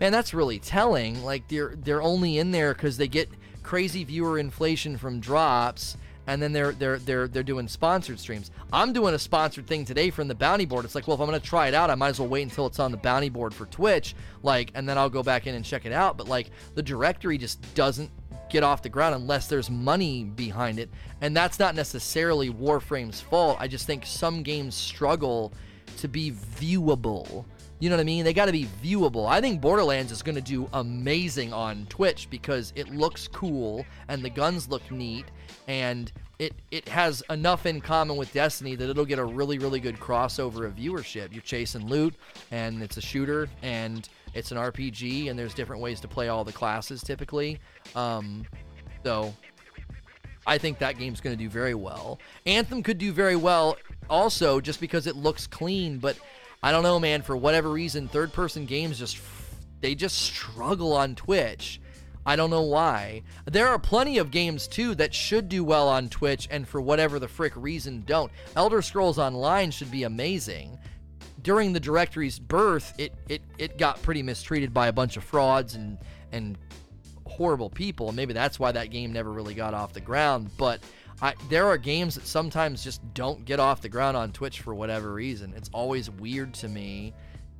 man, that's really telling. Like they're they're only in there because they get crazy viewer inflation from drops, and then they're they're they're they're doing sponsored streams. I'm doing a sponsored thing today from the bounty board. It's like, well, if I'm gonna try it out, I might as well wait until it's on the bounty board for Twitch, like, and then I'll go back in and check it out. But like, the directory just doesn't get off the ground unless there's money behind it, and that's not necessarily Warframe's fault. I just think some games struggle to be viewable. You know what I mean? They got to be viewable. I think Borderlands is going to do amazing on Twitch because it looks cool and the guns look neat and it it has enough in common with Destiny that it'll get a really really good crossover of viewership. You're chasing loot and it's a shooter and it's an RPG and there's different ways to play all the classes typically. Um, so I think that game's going to do very well. Anthem could do very well also just because it looks clean, but I don't know, man. For whatever reason, third person games just they just struggle on Twitch. I don't know why. There are plenty of games too that should do well on Twitch, and for whatever the frick reason, don't. Elder Scrolls Online should be amazing. During the directory's birth, it it, it got pretty mistreated by a bunch of frauds and and horrible people, and maybe that's why that game never really got off the ground. But I, there are games that sometimes just don't get off the ground on Twitch for whatever reason. It's always weird to me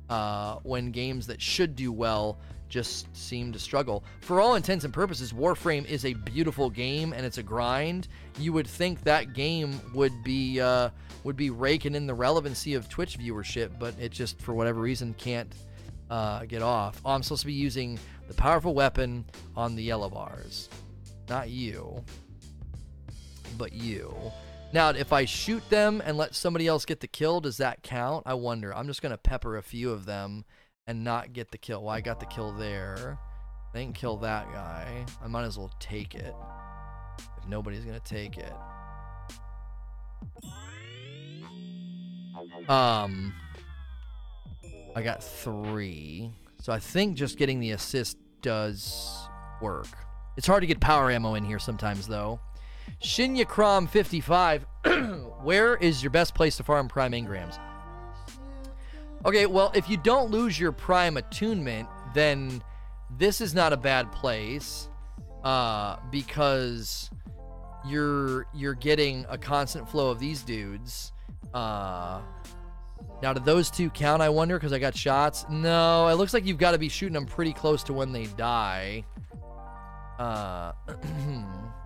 uh, when games that should do well just seem to struggle. For all intents and purposes, Warframe is a beautiful game and it's a grind. You would think that game would be uh, would be raking in the relevancy of Twitch viewership, but it just for whatever reason can't uh, get off. Oh, I'm supposed to be using the powerful weapon on the yellow bars, not you, but you. Now, if I shoot them and let somebody else get the kill, does that count? I wonder. I'm just gonna pepper a few of them and not get the kill. Well, I got the kill there. I didn't kill that guy. I might as well take it. If nobody's gonna take it. Um, I got three. So I think just getting the assist does work. It's hard to get power ammo in here sometimes, though. Shinya Crom 55. (clears throat) Where is your best place to farm prime engrams? Okay, well, if you don't lose your prime attunement, then this is not a bad place uh, because you're you're getting a constant flow of these dudes. Uh, now, do those two count? I wonder because I got shots. No, it looks like you've got to be shooting them pretty close to when they die. Uh, (clears throat)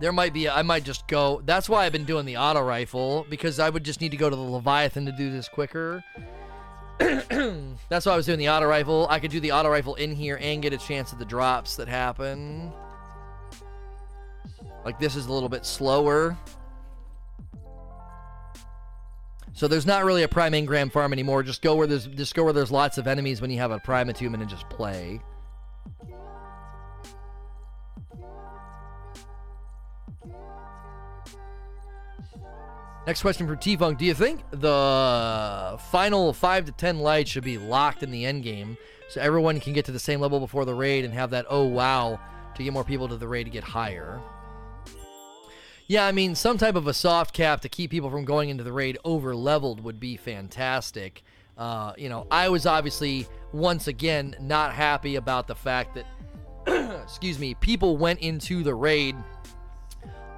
there might be. I might just go. That's why I've been doing the auto rifle because I would just need to go to the Leviathan to do this quicker. (clears throat) That's why I was doing the auto rifle. I could do the auto rifle in here and get a chance at the drops that happen. Like this is a little bit slower. So there's not really a prime engram farm anymore. Just go where there's just go where there's lots of enemies when you have a prime attunement and just play. Next question from T-Funk. Do you think the final 5 to 10 lights should be locked in the end game so everyone can get to the same level before the raid and have that oh wow to get more people to the raid to get higher? Yeah, I mean, some type of a soft cap to keep people from going into the raid over leveled would be fantastic. Uh, you know, I was obviously once again not happy about the fact that, (coughs) excuse me, people went into the raid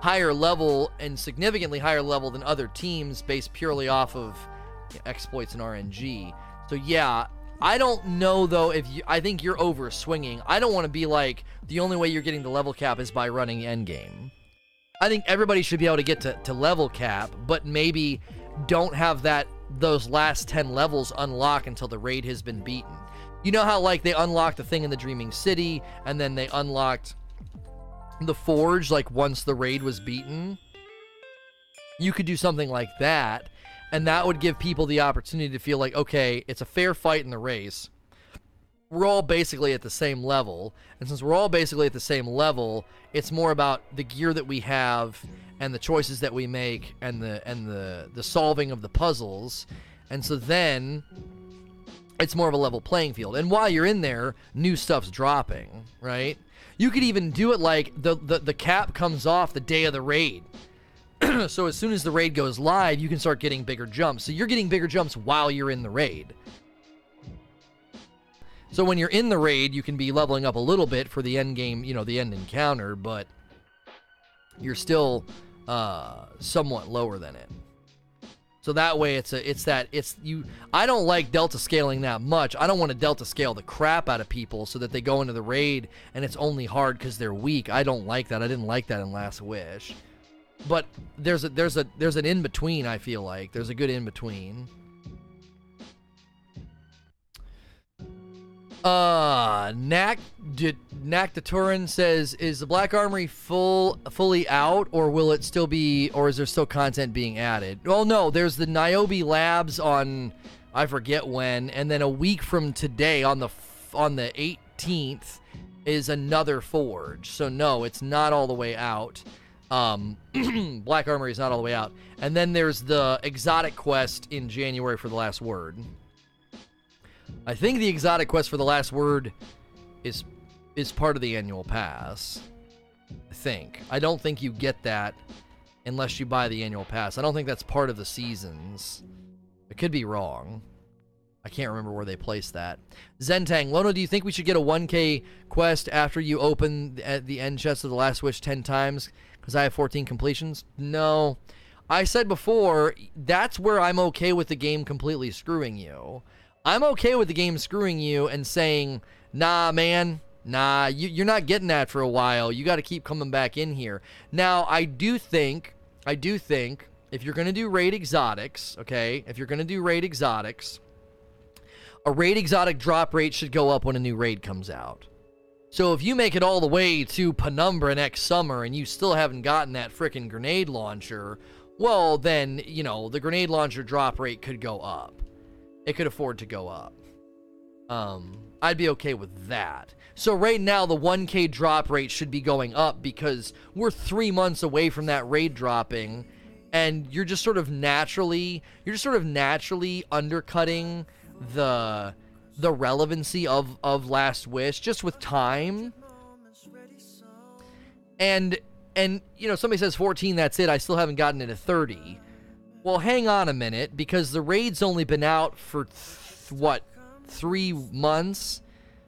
higher level and significantly higher level than other teams based purely off of exploits and RNG. So yeah, I don't know though if you I think you're over swinging. I don't want to be like the only way you're getting the level cap is by running endgame. I think everybody should be able to get to, to level cap, but maybe don't have that those last 10 levels unlock until the raid has been beaten. You know how like they unlocked the thing in the Dreaming City and then they unlocked the forge like once the raid was beaten you could do something like that and that would give people the opportunity to feel like okay it's a fair fight in the race. We're all basically at the same level and since we're all basically at the same level it's more about the gear that we have and the choices that we make and the and the the solving of the puzzles and so then it's more of a level playing field. And while you're in there new stuff's dropping right you could even do it like the, the, the cap comes off the day of the raid. (clears throat) so as soon as the raid goes live, you can start getting bigger jumps. So you're getting bigger jumps while you're in the raid. So when you're in the raid, you can be leveling up a little bit for the end game, you know, the end encounter, but you're still uh, somewhat lower than it. So that way it's a it's that it's you I don't like delta scaling that much. I don't want to delta scale the crap out of people so that they go into the raid and it's only hard cuz they're weak. I don't like that. I didn't like that in Last Wish. But there's a there's a there's an in between I feel like. There's a good in between. Uh, Knack, did, the Turin says, is the Black Armory full fully out, or will it still be, or is there still content being added? Well, no, there's the Niobe Labs on, I forget when, and then a week from today, on the on the 18th, is another Forge. So no, it's not all the way out. Um, (clears throat) Black Armory is not all the way out, and then there's the Exotic Quest in January for the Last Word. I think the exotic quest for the last word is is part of the annual pass. I think. I don't think you get that unless you buy the annual pass. I don't think that's part of the seasons. I could be wrong. I can't remember where they placed that. Zentang, Lono, do you think we should get a 1K quest after you open uh, the end chest of the Last Wish 10 times? Because I have 14 completions? No. I said before, that's where I'm okay with the game completely screwing you. I'm okay with the game screwing you and saying, nah, man, nah, you, you're not getting that for a while. You got to keep coming back in here. Now, I do think, I do think, if you're going to do raid exotics, okay, if you're going to do raid exotics, a raid exotic drop rate should go up when a new raid comes out. So if you make it all the way to Penumbra next summer and you still haven't gotten that freaking grenade launcher, well, then, you know, the grenade launcher drop rate could go up it could afford to go up. Um, I'd be okay with that. So right now the 1K drop rate should be going up because we're three months away from that raid dropping, and you're just sort of naturally you're just sort of naturally undercutting the the relevancy of of Last Wish just with time. And and you know somebody says 14 that's it. I still haven't gotten into 30 well, hang on a minute, because the raid's only been out for th- what three months,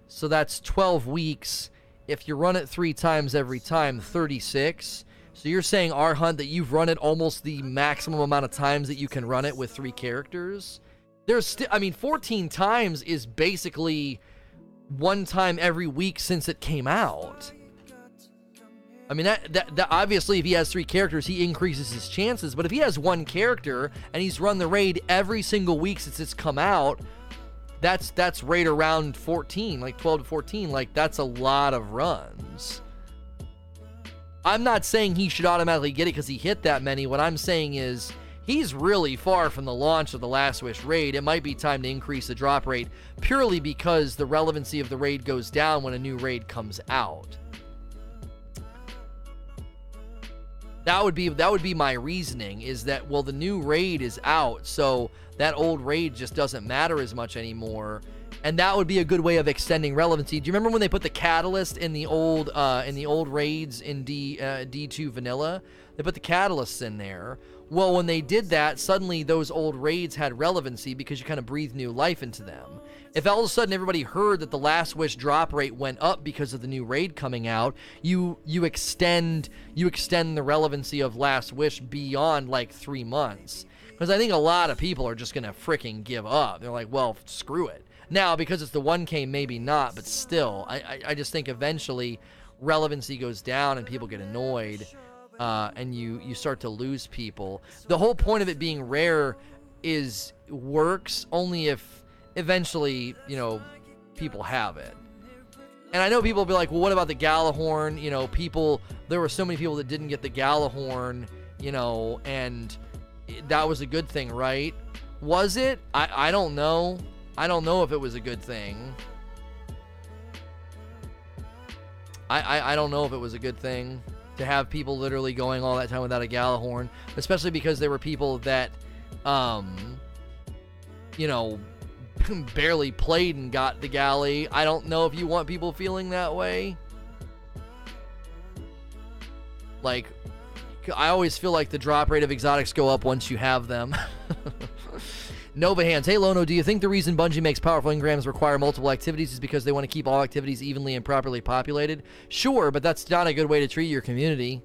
so that's 12 weeks. If you run it three times every time, 36. So you're saying our hunt that you've run it almost the maximum amount of times that you can run it with three characters. There's still, I mean, 14 times is basically one time every week since it came out. I mean, that, that, that, obviously, if he has three characters, he increases his chances. But if he has one character and he's run the raid every single week since it's come out, that's that's right around 14, like 12 to 14. Like that's a lot of runs. I'm not saying he should automatically get it because he hit that many. What I'm saying is he's really far from the launch of the Last Wish raid. It might be time to increase the drop rate purely because the relevancy of the raid goes down when a new raid comes out. That would be that would be my reasoning is that well the new raid is out, so that old raid just doesn't matter as much anymore. And that would be a good way of extending relevancy. Do you remember when they put the catalyst in the old uh, in the old raids in D uh, D2 vanilla? They put the catalysts in there. Well, when they did that, suddenly those old raids had relevancy because you kind of breathed new life into them. If all of a sudden everybody heard that the Last Wish drop rate went up because of the new raid coming out, you you extend you extend the relevancy of Last Wish beyond like three months. Because I think a lot of people are just gonna freaking give up. They're like, well, screw it. Now, because it's the 1K, maybe not, but still, I, I, I just think eventually relevancy goes down and people get annoyed uh, and you you start to lose people. The whole point of it being rare is works only if eventually you know people have it. And I know people will be like, well, what about the Gjallarhorn? You know, people, there were so many people that didn't get the Gjallarhorn, you know, and that was a good thing, right? Was it? I, I don't know. I don't know if it was a good thing. I, I, I don't know if it was a good thing to have people literally going all that time without a Gjallarhorn, especially because there were people that, um, you know, (laughs) barely played and got the Gjally. I don't know if you want people feeling that way. Like, I always feel like the drop rate of exotics go up once you have them. (laughs) Nova Hands. Hey, Lono, do you think the reason Bungie makes powerful engrams require multiple activities is because they want to keep all activities evenly and properly populated? Sure, but that's not a good way to treat your community.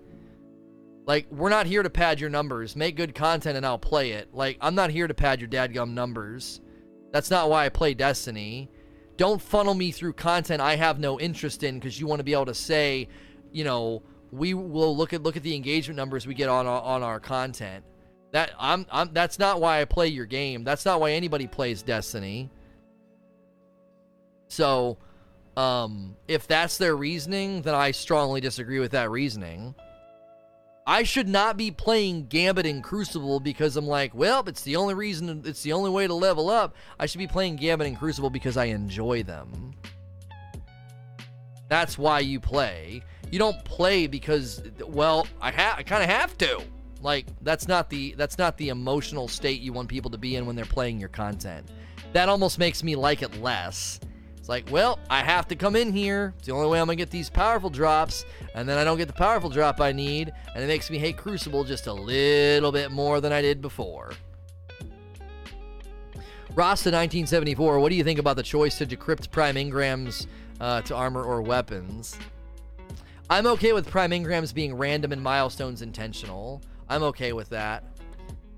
Like, we're not here to pad your numbers. Make good content and I'll play it. Like, I'm not here to pad your dadgum numbers. That's not why I play Destiny. Don't funnel me through content I have no interest in because you want to be able to say, you know, we will look at look at the engagement numbers we get on our, on our content. That I'm, I'm that's not why I play your game. That's not why anybody plays Destiny. So, um, if that's their reasoning, then I strongly disagree with that reasoning. I should not be playing Gambit and Crucible because I'm like, well, it's the only reason, it's the only way to level up. I should be playing Gambit and Crucible because I enjoy them. That's why you play. You don't play because, well, I ha- I kind of have to. Like that's not the that's not the emotional state you want people to be in when they're playing your content. That almost makes me like it less. It's like, well, I have to come in here. It's the only way I'm gonna get these powerful drops, and then I don't get the powerful drop I need, and it makes me hate Crucible just a little bit more than I did before. Ross Rasta 1974, what do you think about the choice to decrypt prime Engrams uh, to armor or weapons? I'm okay with prime Engrams being random and milestones intentional. I'm okay with that.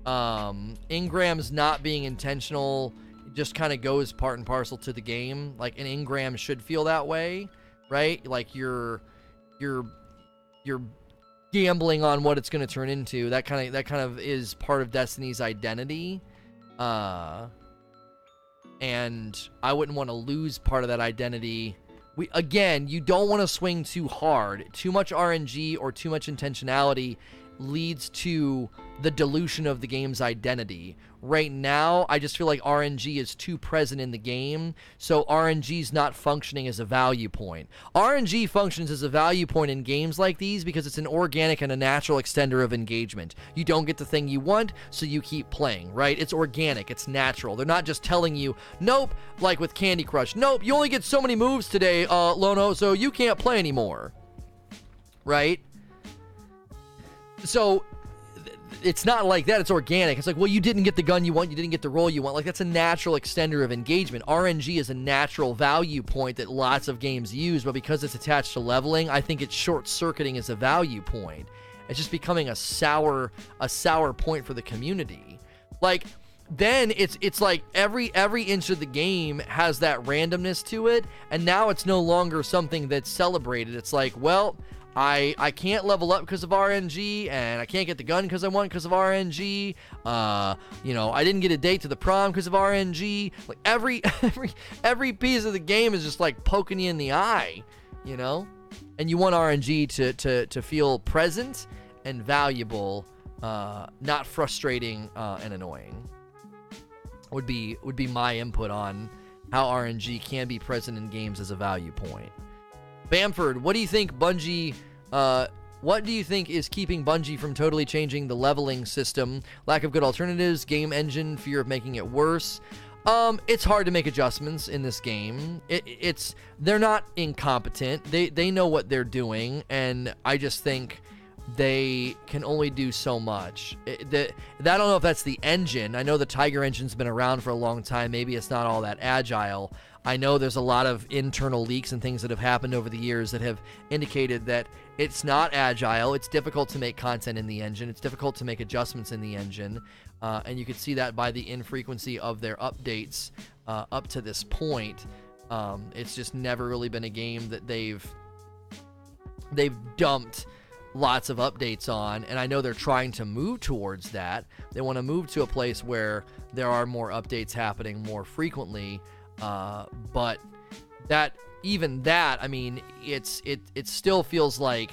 Um, engrams not being intentional just kind of goes part and parcel to the game. Like an Engram should feel that way, right? Like you're you're you're gambling on what it's going to turn into. That kind of that kind of is part of Destiny's identity. Uh and I wouldn't want to lose part of that identity. We again, you don't want to swing too hard. Too much RNG or too much intentionality leads to the dilution of the game's identity. Right now, I just feel like RNG is too present in the game, so RNG is not functioning as a value point. RNG functions as a value point in games like these because it's an organic and a natural extender of engagement. You don't get the thing you want, so you keep playing, right? It's organic, it's natural. They're not just telling you, nope, like with Candy Crush, nope, you only get so many moves today, uh, Lono, so you can't play anymore. Right? So it's not like that. It's organic. It's like, well, you didn't get the gun you want. You didn't get the roll you want. Like, that's a natural extender of engagement. RNG is a natural value point that lots of games use, but because it's attached to leveling, I think it's short circuiting as a value point. It's just becoming a sour, a sour point for the community. Like, then it's it's like every every inch of the game has that randomness to it and now it's no longer something that's celebrated it's like well I I can't level up because of RNG, and I can't get the gun because I want because of RNG. Uh, you know, I didn't get a date to the prom because of RNG. Like every (laughs) every every piece of the game is just like poking you in the eye, you know. And you want RNG to to to feel present and valuable, uh, not frustrating uh, and annoying. Would be would be my input on how RNG can be present in games as a value point. Bamford, what do you think Bungie uh, what do you think is keeping Bungie from totally changing the leveling system? Lack of good alternatives, game engine, fear of making it worse. Um, it's hard to make adjustments in this game. It, it's they're not incompetent. They they know what they're doing, and I just think they can only do so much. It, the, I don't know if that's the engine. I know the Tiger engine's been around for a long time. Maybe it's not all that agile. I know there's a lot of internal leaks and things that have happened over the years that have indicated that it's not agile. It's difficult to make content in the engine. It's difficult to make adjustments in the engine. Uh, and you can see that by the infrequency of their updates uh, up to this point. Um, it's just never really been a game that they've they've dumped lots of updates on and i know they're trying to move towards that they want to move to a place where there are more updates happening more frequently uh, but that even that, I mean, it's it it still feels like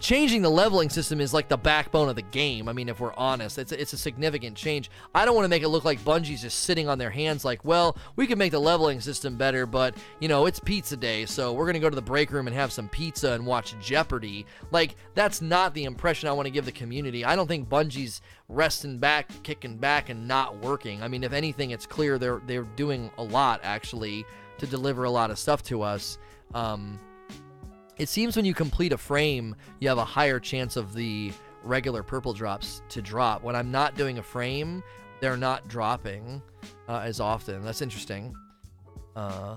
changing the leveling system is like the backbone of the game. I mean, if we're honest, it's a, it's a significant change. I don't want to make it look like Bungie's just sitting on their hands, like, well, we can make the leveling system better, but you know, it's pizza day, so we're gonna go to the break room and have some pizza and watch Jeopardy. Like, that's not the impression I want to give the community. I don't think Bungie's resting back, kicking back, and not working. I mean, if anything, it's clear they're they're doing a lot actually to deliver a lot of stuff to us. Um, it seems when you complete a frame, you have a higher chance of the regular purple drops to drop. When I'm not doing a frame, they're not dropping uh, as often. That's interesting. Uh,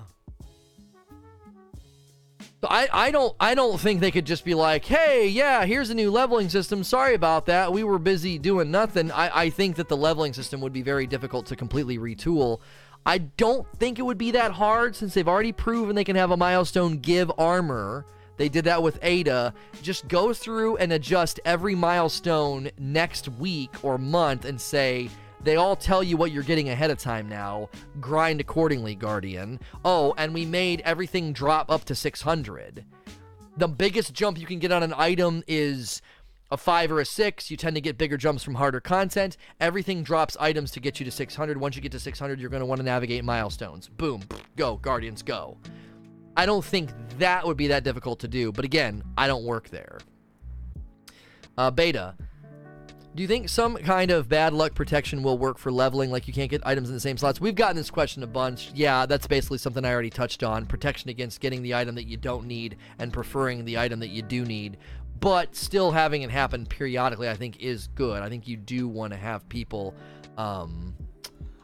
I, I don't I don't think they could just be like, hey, yeah, here's a new leveling system. Sorry about that. We were busy doing nothing. I, I think that the leveling system would be very difficult to completely retool. I don't think it would be that hard since they've already proven they can have a milestone give armor. They did that with Ada. Just go through and adjust every milestone next week or month and say, they all tell you what you're getting ahead of time now. Grind accordingly, Guardian. Oh, and we made everything drop up to 600. The biggest jump you can get on an item is a 5 or a 6. You tend to get bigger jumps from harder content. Everything drops items to get you to 600. Once you get to 600, you're going to want to navigate milestones. Boom. Go, Guardians, go. I don't think that would be that difficult to do. But again, I don't work there. Uh, beta. Do you think some kind of bad luck protection will work for leveling, like you can't get items in the same slots? We've gotten this question a bunch. Yeah, that's basically something I already touched on. Protection against getting the item that you don't need and preferring the item that you do need. But still having it happen periodically, I think, is good. I think you do want to have people. Um,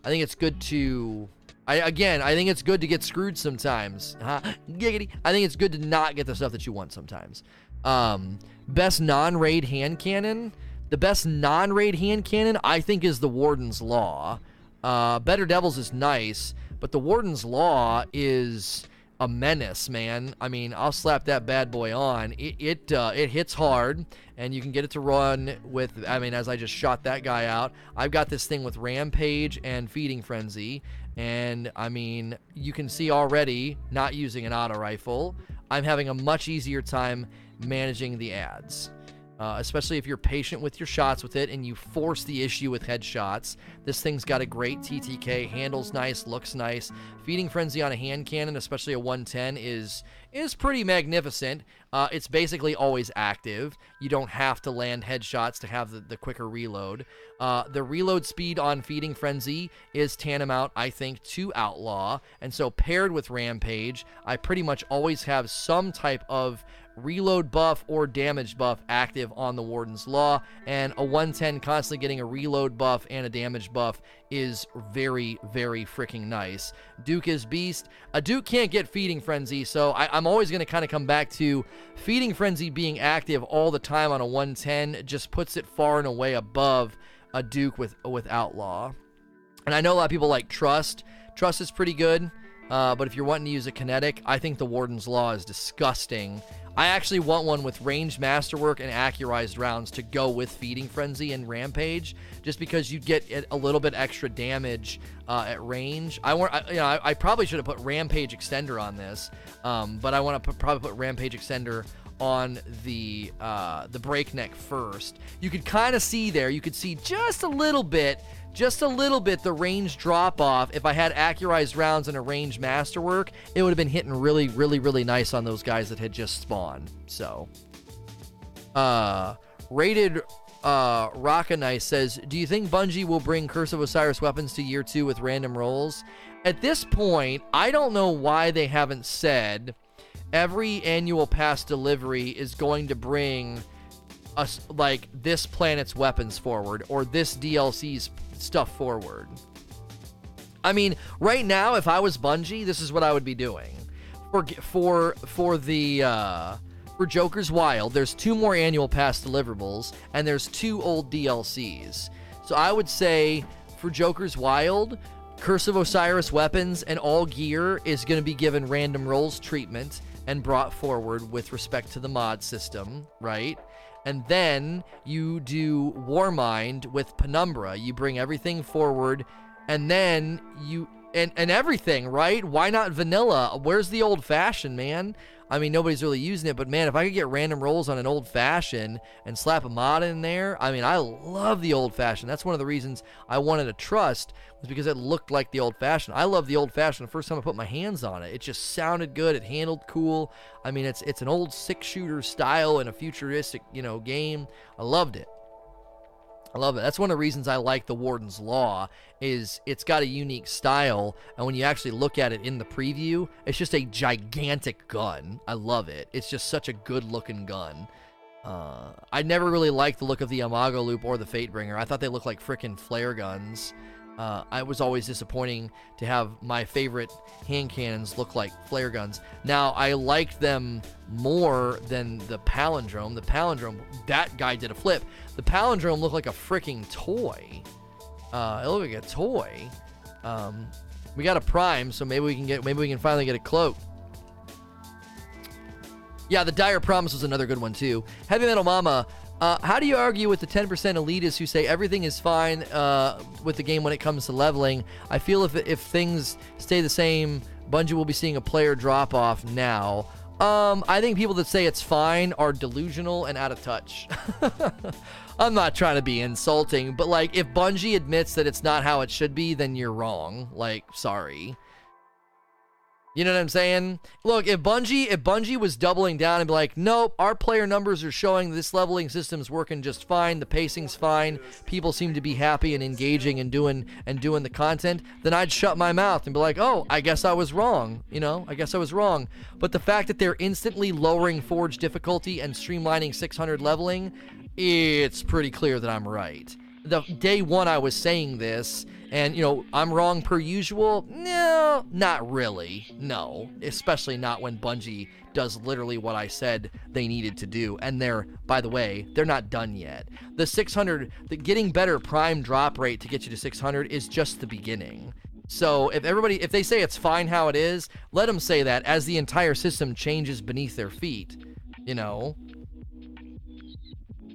I think it's good to. I, again, I think it's good to get screwed sometimes. Huh? Giggity. I think it's good to not get the stuff that you want sometimes. Um, best non-raid hand cannon. The best non-raid hand cannon, I think, is the Warden's Law. Uh, Better Devils is nice, but the Warden's Law is a menace, man. I mean, I'll slap that bad boy on. It it, uh, it hits hard, and you can get it to run with. I mean, as I just shot that guy out, I've got this thing with Rampage and Feeding Frenzy, and I mean, you can see already not using an auto rifle. I'm having a much easier time managing the ads uh, especially if you're patient with your shots with it and you force the issue with headshots. This thing's got a great TTK, handles nice, looks nice. Feeding Frenzy on a hand cannon, especially a 110, is is pretty magnificent. Uh, it's basically always active. You don't have to land headshots to have the, the quicker reload. Uh, the reload speed on Feeding Frenzy is tantamount, I think, to Outlaw. And so paired with Rampage, I pretty much always have some type of reload buff or damage buff active on the Warden's Law, and a 110 constantly getting a reload buff and a damage buff is very, very freaking nice. Duke is beast. A Duke can't get Feeding Frenzy, so I, am always going to kind of come back to Feeding Frenzy being active all the time on a 110 just puts it far and away above a Duke with, with Outlaw. And I know a lot of people like Trust. Trust is pretty good. Uh, but if you're wanting to use a kinetic, I think the Warden's Law is disgusting. I actually want one with ranged masterwork and accurized rounds to go with Feeding Frenzy and Rampage, just because you'd get a little bit extra damage uh, at range. I want, I, you know, I, I, probably should have put Rampage Extender on this, um, but I want to probably put Rampage Extender on the uh, the breakneck first. You could kind of see there. You could see just a little bit just a little bit the range drop off. If I had accurized rounds and a range masterwork, it would have been hitting really, really, really nice on those guys that had just spawned. So, uh, rated uh, Rockanice says, Do you think Bungie will bring Curse of Osiris weapons to year two with random rolls? At this point, I don't know why they haven't said every annual pass delivery is going to bring us like this planet's weapons forward or this DLC's stuff forward. I mean, right now, if I was Bungie, this is what I would be doing. For for for the uh, for Joker's Wild, there's two more annual pass deliverables, and there's two old DLCs. So I would say for Joker's Wild, Curse of Osiris weapons and all gear is going to be given random rolls treatment and brought forward with respect to the mod system, right? And then you do Warmind with Penumbra. You bring everything forward, and then you and and everything, right? Why not vanilla? Where's the old fashioned, man? I mean, nobody's really using it, but man, if I could get random rolls on an old fashioned and slap a mod in there, I mean, I love the old fashioned. That's one of the reasons I wanted a trust was because it looked like the old fashioned. I love the old fashioned. The first time I put my hands on it, it just sounded good. It handled cool. I mean, it's it's an old six shooter style in a futuristic, you know, game. I loved it. I love it. That's one of the reasons I like the Warden's Law is it's got a unique style, and when you actually look at it in the preview, it's just a gigantic gun. I love it. It's just such a good looking gun. Uh, I never really liked the look of the Imago loop or the Fatebringer. I thought they looked like freaking flare guns. Uh, I was always disappointing to have my favorite hand cannons look like flare guns. Now I liked them more than the palindrome. The palindrome, that guy did a flip. The palindrome looked like a freaking toy. Uh, it looked like a toy. Um, we got a prime, so maybe we can get maybe we can finally get a cloak. Yeah, the Dire Promise was another good one too. Heavy Metal Mama. Uh, how do you argue with the 10% elitists who say everything is fine uh, with the game when it comes to leveling? I feel if if things stay the same, Bungie will be seeing a player drop off now. Um, I think people that say it's fine are delusional and out of touch. (laughs) I'm not trying to be insulting, but like if Bungie admits that it's not how it should be, then you're wrong. Like, sorry. You know what I'm saying? Look, if Bungie if Bungie was doubling down and be like, nope, our player numbers are showing this leveling system is working just fine, the pacing's fine, people seem to be happy and engaging and doing and doing the content, then I'd shut my mouth and be like, oh, I guess I was wrong. You know, I guess I was wrong. But the fact that they're instantly lowering Forge difficulty and streamlining 600 leveling, it's pretty clear that I'm right. The day one I was saying this and, you know, I'm wrong per usual? No, not really. No. Especially not when Bungie does literally what I said they needed to do. And they're, by the way, they're not done yet. The 600, the getting better prime drop rate to get you to 600 is just the beginning. So if everybody, if they say it's fine how it is, let them say that as the entire system changes beneath their feet. You know,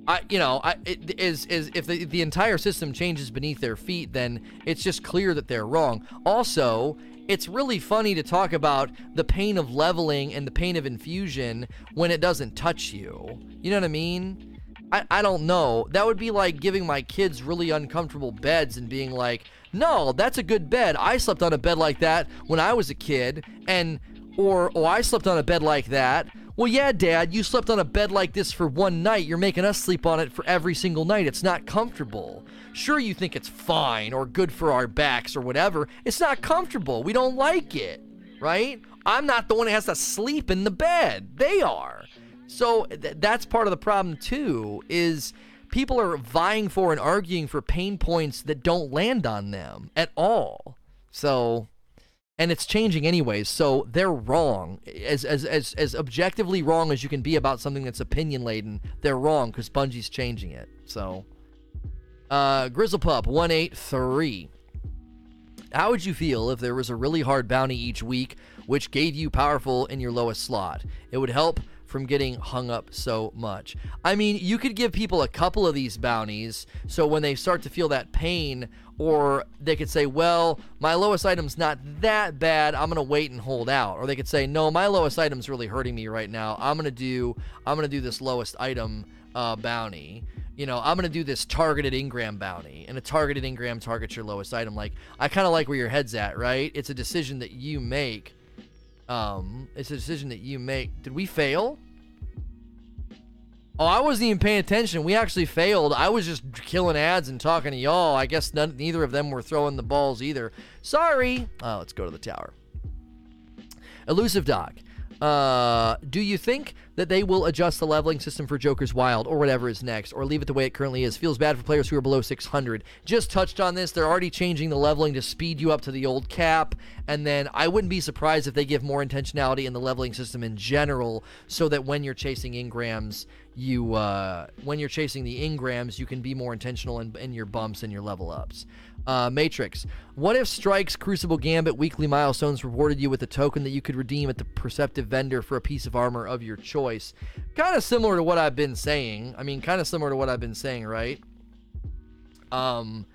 I, you know, I, it is is if the the entire system changes beneath their feet, then it's just clear that they're wrong. Also, it's really funny to talk about the pain of leveling and the pain of infusion when it doesn't touch you. You know what I mean? I, I don't know. That would be like giving my kids really uncomfortable beds and being like, no, that's a good bed. I slept on a bed like that when I was a kid, and or oh, I slept on a bed like that well, yeah, Dad, you slept on a bed like this for one night. You're making us sleep on it for every single night. It's not comfortable. Sure, you think it's fine or good for our backs or whatever. It's not comfortable. We don't like it, right? I'm not the one that has to sleep in the bed. They are. So th- that's part of the problem, too, is people are vying for and arguing for pain points that don't land on them at all. So and it's changing anyways. So they're wrong, as as as as objectively wrong as you can be about something that's opinion laden. They're wrong because Bungie's changing it. So, uh, Grizzlepup one eight three. How would you feel if there was a really hard bounty each week, which gave you powerful in your lowest slot? It would help from getting hung up so much. I mean, you could give people a couple of these bounties so when they start to feel that pain, or they could say, well, my lowest item's not that bad. I'm gonna wait and hold out. Or they could say, no, my lowest item's really hurting me right now. I'm gonna do I'm gonna do this lowest item uh, bounty. You know, I'm gonna do this targeted engram bounty, and a targeted engram targets your lowest item. Like, I kind of like where your head's at, right? It's a decision that you make um, it's a decision that you make. Did we fail? Oh, I wasn't even paying attention. We actually failed. I was just killing ads and talking to y'all. I guess none, neither of them were throwing the balls either. Sorry. Uh, let's go to the tower. Elusive Doc. Uh, do you think that they will adjust the leveling system for Joker's Wild or whatever is next, or leave it the way it currently is? Feels bad for players who are below 600. Just touched on this. They're already changing the leveling to speed you up to the old cap, and then I wouldn't be surprised if they give more intentionality in the leveling system in general, so that when you're chasing engrams, you uh, when you're chasing the engrams, you can be more intentional in, in your bumps and your level ups. Uh, Matrix. What if Strike's Crucible Gambit weekly milestones rewarded you with a token that you could redeem at the Perceptive Vendor for a piece of armor of your choice? Kind of similar to what I've been saying. I mean, kind of similar to what I've been saying, right? Um,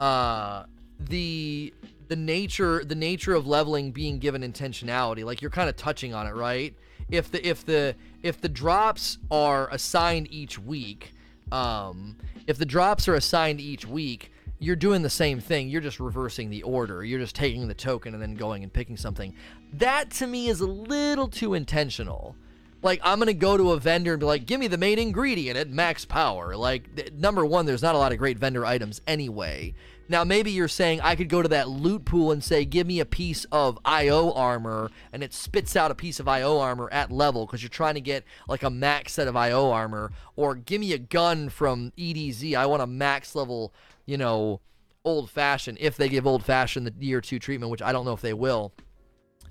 uh, the the nature the nature of leveling being given intentionality, like you're kind of touching on it, right? If the if the if the drops are assigned each week, um, if the drops are assigned each week, you're doing the same thing. You're just reversing the order. You're just taking the token and then going and picking something. That to me is a little too intentional. Like I'm gonna go to a vendor and be like, "Give me the main ingredient at max power." Like th- number one, there's not a lot of great vendor items anyway. Now maybe you're saying I could go to that loot pool and say, "Give me a piece of IO armor," and it spits out a piece of IO armor at level because you're trying to get like a max set of IO armor, or give me a gun from EDZ. I want a max level, you know, old fashioned. If they give old fashioned the year two treatment, which I don't know if they will.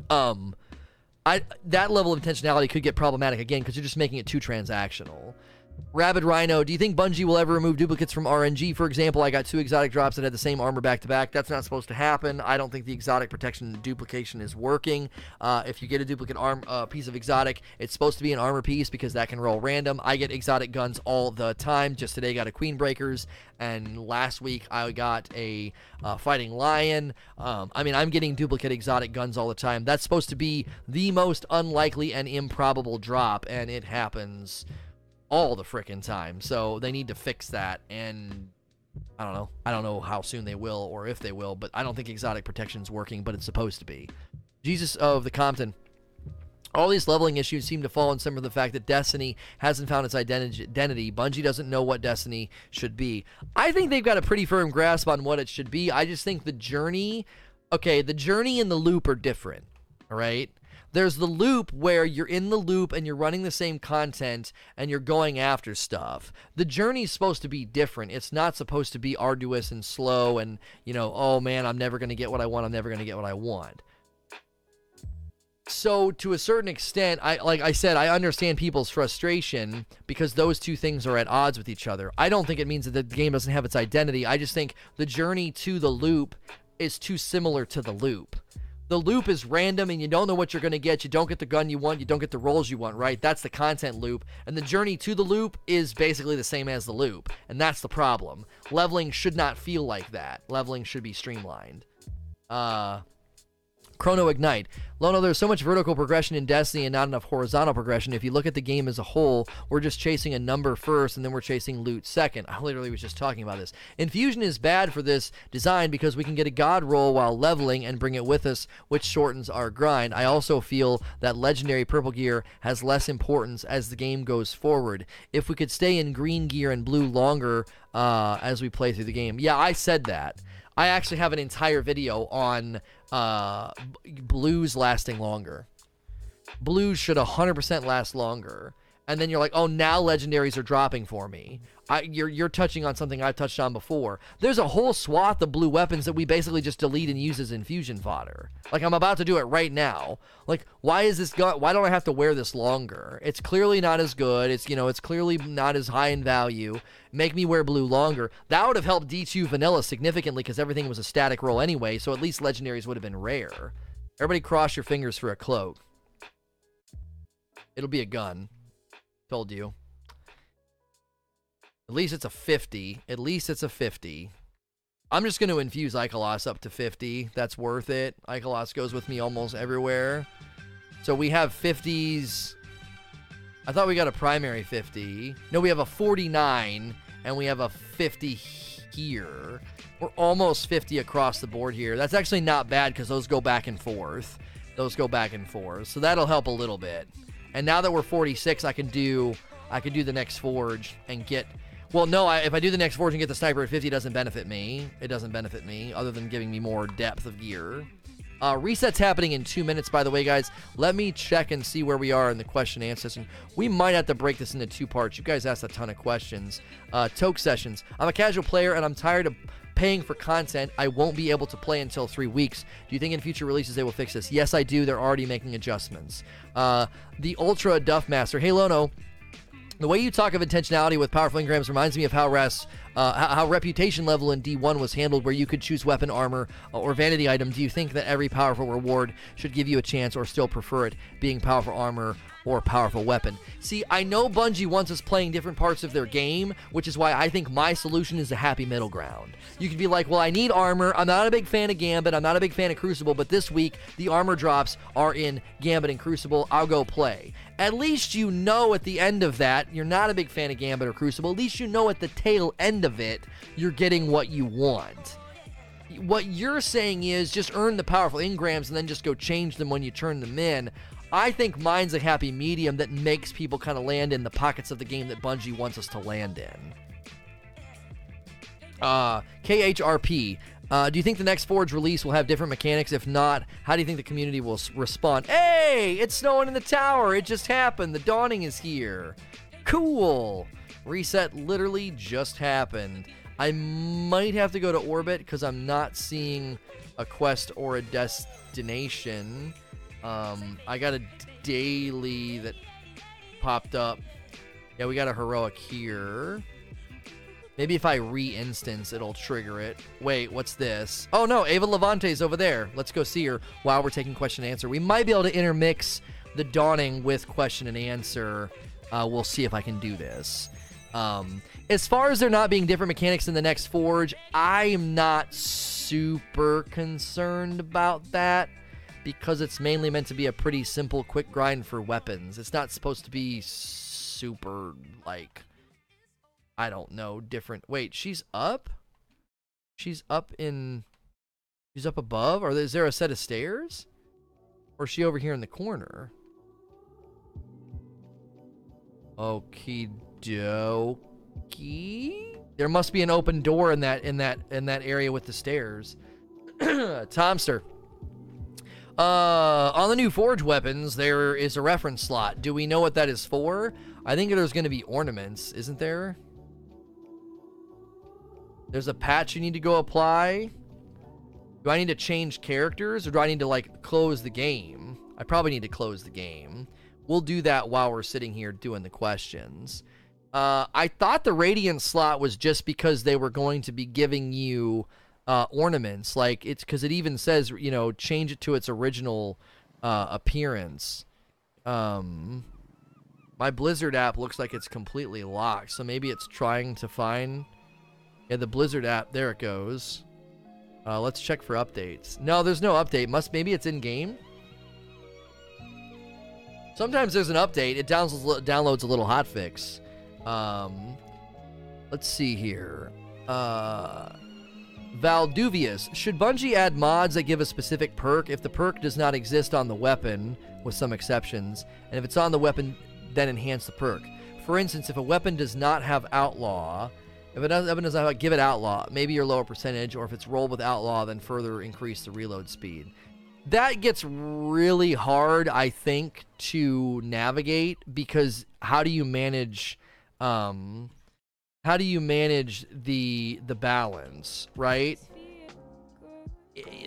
Um I that level of intentionality could get problematic again because you're just making it too transactional. Rabid Rhino, do you think Bungie will ever remove duplicates from RNG? For example, I got two exotic drops that had the same armor back to back. That's not supposed to happen. I don't think the exotic protection duplication is working. Uh, if you get a duplicate arm uh, piece of exotic, it's supposed to be an armor piece because that can roll random. I get exotic guns all the time. Just today, got a Queen Breakers, and last week I got a uh, Fighting Lion. Um, I mean, I'm getting duplicate exotic guns all the time. That's supposed to be the most unlikely and improbable drop, and it happens all the frickin' time. So they need to fix that. And I don't know. I don't know how soon they will or if they will, but I don't think exotic protection is working, but it's supposed to be. Jesus of the Compton. All these leveling issues seem to fall in some of the fact that Destiny hasn't found its identity. Bungie doesn't know what Destiny should be. I think they've got a pretty firm grasp on what it should be. I just think the journey, okay, the journey and the loop are different, all right? There's the loop where you're in the loop and you're running the same content and you're going after stuff. The journey's supposed to be different. It's not supposed to be arduous and slow and, you know, oh man, I'm never going to get what I want. I'm never going to get what I want. So to a certain extent, I like I said, I understand people's frustration because those two things are at odds with each other. I don't think it means that the game doesn't have its identity. I just think the journey to the loop is too similar to the loop the loop is random and you don't know what you're going to get. You don't get the gun you want. You don't get the rolls you want, right? That's the content loop. And the journey to the loop is basically the same as the loop. And that's the problem. Leveling should not feel like that. Leveling should be streamlined. Uh, Chrono Ignite. Lono, there's so much vertical progression in Destiny and not enough horizontal progression. If you look at the game as a whole, we're just chasing a number first and then we're chasing loot second. I literally was just talking about this. Infusion is bad for this design because we can get a god roll while leveling and bring it with us, which shortens our grind. I also feel that legendary purple gear has less importance as the game goes forward. If we could stay in green gear and blue longer uh, as we play through the game. Yeah, I said that. I actually have an entire video on uh, blues lasting longer. Blues should 100% last longer. And then you're like, oh, now legendaries are dropping for me. I, you're you're touching on something I've touched on before. There's a whole swath of blue weapons that we basically just delete and use as infusion fodder. Like I'm about to do it right now. Like why is this gun? Why don't I have to wear this longer? It's clearly not as good. It's you know it's clearly not as high in value. Make me wear blue longer. That would have helped D2 vanilla significantly because everything was a static roll anyway. So at least legendaries would have been rare. Everybody cross your fingers for a cloak. It'll be a gun. Told you. At least it's a 50. At least it's a 50. I'm just going to infuse Ikelos up to 50. That's worth it. Ikelos goes with me almost everywhere. So we have 50s. I thought we got a primary 50. No, we have a 49 and we have a 50 here. We're almost 50 across the board here. That's actually not bad because those go back and forth. Those go back and forth. So that'll help a little bit. And now that we're 46, I can do I can do the next forge and get well, no, I, if I do the next forge and get the sniper at 50, it doesn't benefit me. It doesn't benefit me, other than giving me more depth of gear. Uh, reset's happening in two minutes, by the way, guys. Let me check and see where we are in the question and answer session. We might have to break this into two parts. You guys asked a ton of questions. Uh, Toke sessions. I'm a casual player, and I'm tired of paying for content I won't be able to play until three weeks. Do you think in future releases they will fix this? Yes, I do. They're already making adjustments. Uh, the Ultra Duff Master. Hey, Lono. The way you talk of intentionality with powerful engrams reminds me of how res, uh, how reputation level in D1 was handled, where you could choose weapon, armor, uh, or vanity item. Do you think that every powerful reward should give you a chance, or still prefer it being powerful armor or powerful weapon. See, I know Bungie wants us playing different parts of their game, which is why I think my solution is a happy middle ground. You could be like, well, I need armor. I'm not a big fan of Gambit. I'm not a big fan of Crucible, but this week the armor drops are in Gambit and Crucible. I'll go play. At least you know at the end of that, you're not a big fan of Gambit or Crucible. At least you know at the tail end of it, you're getting what you want what you're saying is just earn the powerful engrams and then just go change them when you turn them in. I think mine's a happy medium that makes people kind of land in the pockets of the game that Bungie wants us to land in. Uh, KHRP. Uh, do you think the next Forge release will have different mechanics? If not, how do you think the community will s- respond? Hey, it's snowing in the tower. It just happened. The dawning is here. Cool. Reset literally just happened. I might have to go to orbit because I'm not seeing a quest or a destination. Um, I got a daily that popped up. Yeah, we got a heroic here. Maybe if I re-instance, it'll trigger it. Wait, what's this? Oh no, Eva Levante's over there. Let's go see her while we're taking question and answer. We might be able to intermix the dawning with question and answer. Uh, we'll see if I can do this. Um, as far as there not being different mechanics in the next Forge, I am not super concerned about that because it's mainly meant to be a pretty simple, quick grind for weapons. It's not supposed to be super, like, I don't know, different. Wait, she's up? She's up in. She's up above? Or is there a set of stairs? Or is she over here in the corner? Okie dokie. There must be an open door in that in that in that area with the stairs. (clears throat) Tomster. Uh, on the new Forge weapons, there is a reference slot. Do we know what that is for? I think there's going to be ornaments, isn't there? There's a patch you need to go apply. Do I need to change characters or do I need to like close the game? I probably need to close the game. We'll do that while we're sitting here doing the questions. Uh, I thought the Radiant slot was just because they were going to be giving you uh, ornaments. Like it's because it even says, you know, change it to its original uh, appearance. Um, my Blizzard app looks like it's completely locked, so maybe it's trying to find. Yeah, the Blizzard app. There it goes. Uh, let's check for updates. No, there's no update. Must maybe it's in game. Sometimes there's an update. It downloads downloads a little hotfix. Um, let's see here. Uh, Valduvius. Should Bungie add mods that give a specific perk if the perk does not exist on the weapon, with some exceptions, and if it's on the weapon, then enhance the perk? For instance, if a weapon does not have outlaw, if it doesn't, doesn't have, give it outlaw, maybe your lower percentage, or if it's rolled with outlaw, then further increase the reload speed. That gets really hard, I think, to navigate because how do you manage, um, how do you manage the the balance, right?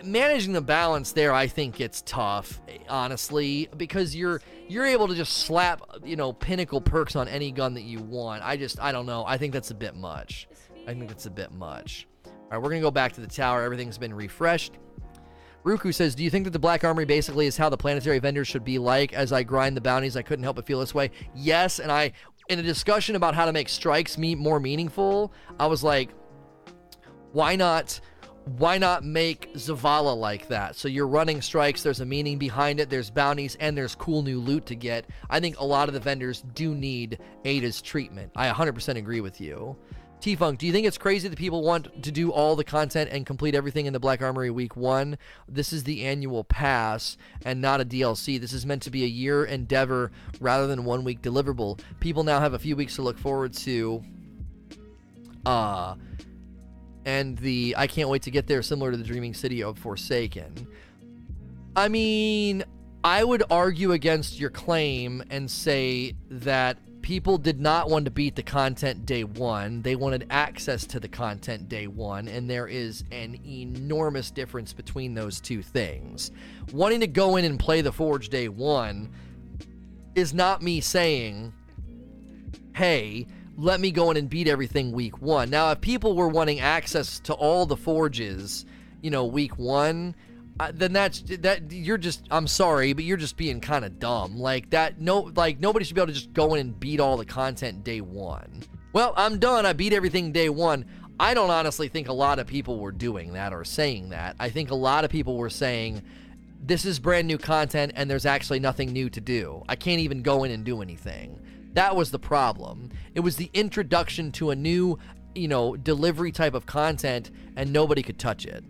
Managing the balance there i think it's tough honestly because you're you're able to just slap you know pinnacle perks on any gun that you want. I just i don't know. I think that's a bit much. I think that's a bit much. All right we're gonna go back to the tower. Everything's been refreshed. Ruku says, Do you think that the Black Armory basically is how the planetary vendors should be like? As I grind the bounties, I couldn't help but feel this way. Yes, and I, in a discussion about how to make strikes me more meaningful, I was like, why not why not make Zavala like that? So you're running strikes, there's a meaning behind it, there's bounties, and there's cool new loot to get. I think a lot of the vendors do need Ada's treatment. I 100% agree with you. T Funk, do you think it's crazy that people want to do all the content and complete everything in the Black Armory week one? This is the annual pass and not a DLC. This is meant to be a year endeavor rather than one week deliverable. People now have a few weeks to look forward to. Uh, and the I can't wait to get there, similar to the Dreaming City of Forsaken. I mean, I would argue against your claim and say that people did not want to beat the content day one. They wanted access to the content day one, and there is an enormous difference between those two things. Wanting to go in and play the Forge day one is not me saying, hey, let me go in and beat everything week one. Now, if people were wanting access to all the forges, you know, week one, uh, then that's that you're just I'm sorry, but you're just being kind of dumb. Like that no like nobody should be able to just go in and beat all the content day 1. Well, I'm done. I beat everything day 1. I don't honestly think a lot of people were doing that or saying that. I think a lot of people were saying this is brand new content and there's actually nothing new to do. I can't even go in and do anything. That was the problem. It was the introduction to a new, you know, delivery type of content and nobody could touch it.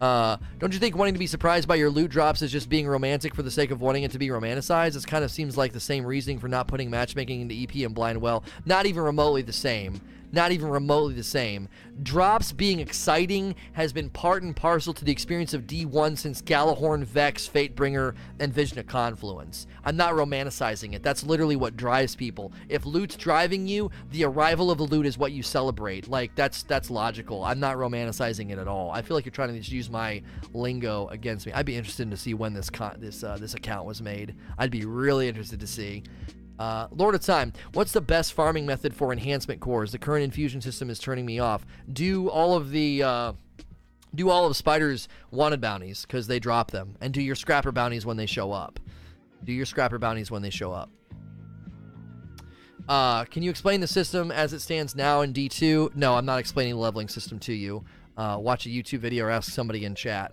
Uh, don't you think wanting to be surprised by your loot drops is just being romantic for the sake of wanting it to be romanticized? It kind of seems like the same reasoning for not putting matchmaking into EP and Blind Well. Not even remotely the same not even remotely the same. Drops being exciting has been part and parcel to the experience of D1 since Gjallarhorn, Vex, Fatebringer, and Vision of Confluence. I'm not romanticizing it. That's literally what drives people. If loot's driving you, the arrival of the loot is what you celebrate. Like that's that's logical. I'm not romanticizing it at all. I feel like you're trying to just use my lingo against me. I'd be interested to see when this con- this uh, this account was made. I'd be really interested to see. Uh, Lord of Time, what's the best farming method for enhancement cores? The current infusion system is turning me off. Do all of the uh, do all of Spider's wanted bounties because they drop them, and do your scrapper bounties when they show up. Do your scrapper bounties when they show up. Uh, can you explain the system as it stands now in D2? No, I'm not explaining the leveling system to you. Uh, watch a YouTube video or ask somebody in chat.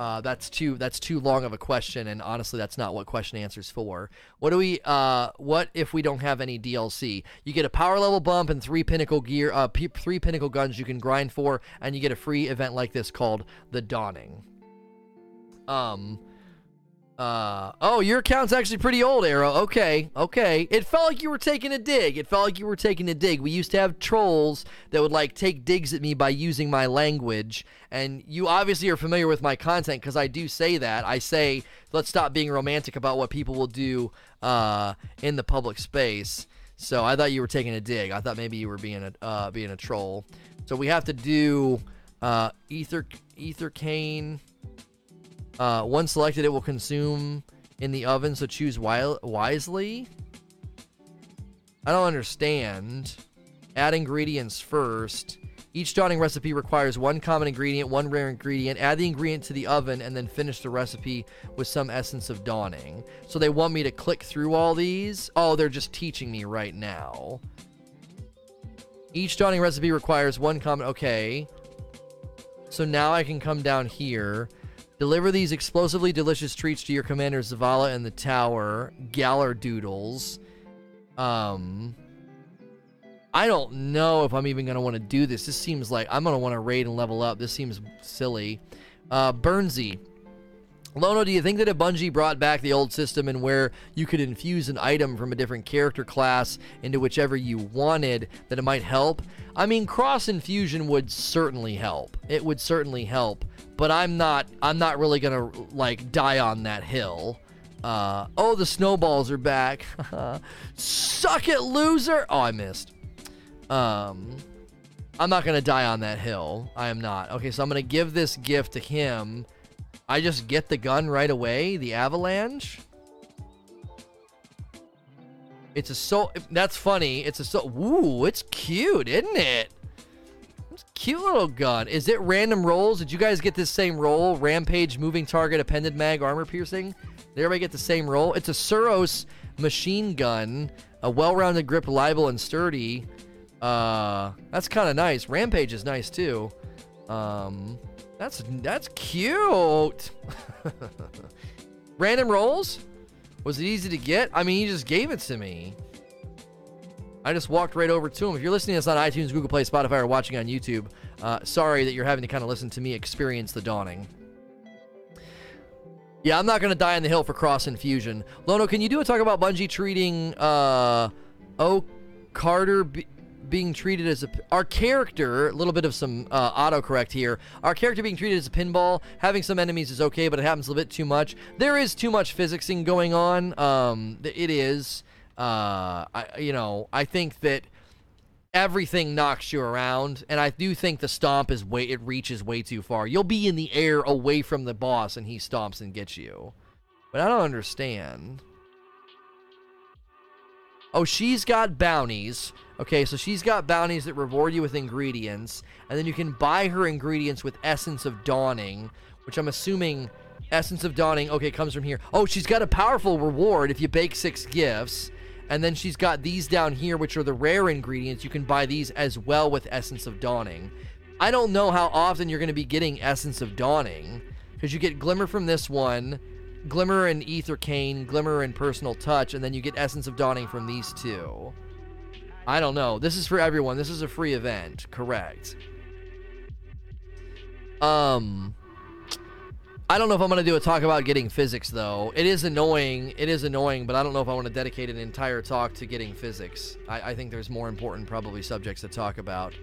Uh, that's too that's too long of a question, and honestly, that's not what question answers for. What do we? Uh, what if we don't have any DLC? You get a power level bump and three pinnacle gear, uh, p- three pinnacle guns you can grind for, and you get a free event like this called the Dawning. Um, uh, oh, your account's actually pretty old, Arrow. Okay, okay. It felt like you were taking a dig. It felt like you were taking a dig. We used to have trolls that would like take digs at me by using my language, and you obviously are familiar with my content because I do say that. I say let's stop being romantic about what people will do uh, in the public space. So I thought you were taking a dig. I thought maybe you were being a uh, being a troll. So we have to do uh, ether ether cane. Uh, once selected, it will consume in the oven, so choose wi- wisely. I don't understand. Add ingredients first. Each dawning recipe requires one common ingredient, one rare ingredient. Add the ingredient to the oven and then finish the recipe with some essence of dawning. So they want me to click through all these. Oh, they're just teaching me right now. Each dawning recipe requires one common. Okay. So now I can come down here Deliver these explosively delicious treats to your commander Zavala in the tower. Gjallardoodles. Um, I don't know if I'm even gonna want to do this. This seems like I'm gonna want to raid and level up. This seems silly. Uh. Lono, do you think that if Bungie brought back the old system and where you could infuse an item from a different character class into whichever you wanted, that it might help? I mean, cross infusion would certainly help. It would certainly help but I'm not I'm not really gonna like die on that hill. Uh, oh, the snowballs are back. (laughs) Suck it, loser. Oh, I missed. Um, I'm not gonna die on that hill. I am not. Okay, so I'm gonna give this gift to him. I just get the gun right away. The avalanche. It's a so. That's funny. It's a so. Ooh, it's cute, isn't it? It's Cute little gun. Is it random rolls? Did you guys get this same roll? Rampage, moving target, appended mag, armor piercing? Did everybody get the same roll? It's a Suros machine gun, a well-rounded grip, reliable and sturdy. Uh, that's kind of nice. Rampage is nice too. Um, that's that's cute. (laughs) Random rolls? Was it easy to get? I mean, he just gave it to me. I just walked right over to him. If you're listening to this on iTunes, Google Play, Spotify, or watching on YouTube, uh, sorry that you're having to kind of listen to me experience the dawning. Yeah, I'm not going to die on the hill for cross infusion. Lono, can you do a talk about Bungie treating uh, O. Carter be- being treated as a our character? A little bit of some uh, autocorrect here. Our character being treated as a pinball. Having some enemies is okay, but it happens a little bit too much. There is too much physicsing going on. Um, it is. Uh, I, you know, I think that everything knocks you around, and I do think the stomp is way it reaches way too far. You'll be in the air away from the boss, and he stomps and gets you. But I don't understand. Oh, she's got bounties. Okay, so she's got bounties that reward you with ingredients, and then you can buy her ingredients with Essence of Dawning, which I'm assuming Essence of Dawning, okay, comes from here. Oh, she's got a powerful reward if you bake six gifts. And then she's got these down here, which are the rare ingredients. You can buy these as well with Essence of Dawning. I don't know how often you're going to be getting Essence of Dawning, because you get Glimmer from this one, Glimmer and Ether Cane, Glimmer and Personal Touch, and then you get Essence of Dawning from these two. I don't know. This is for everyone. This is a free event. Correct. Um, I don't know if I'm going to do a talk about getting physics, though. It is annoying. It is annoying, but I don't know if I want to dedicate an entire talk to getting physics. I, I think there's more important, probably, subjects to talk about.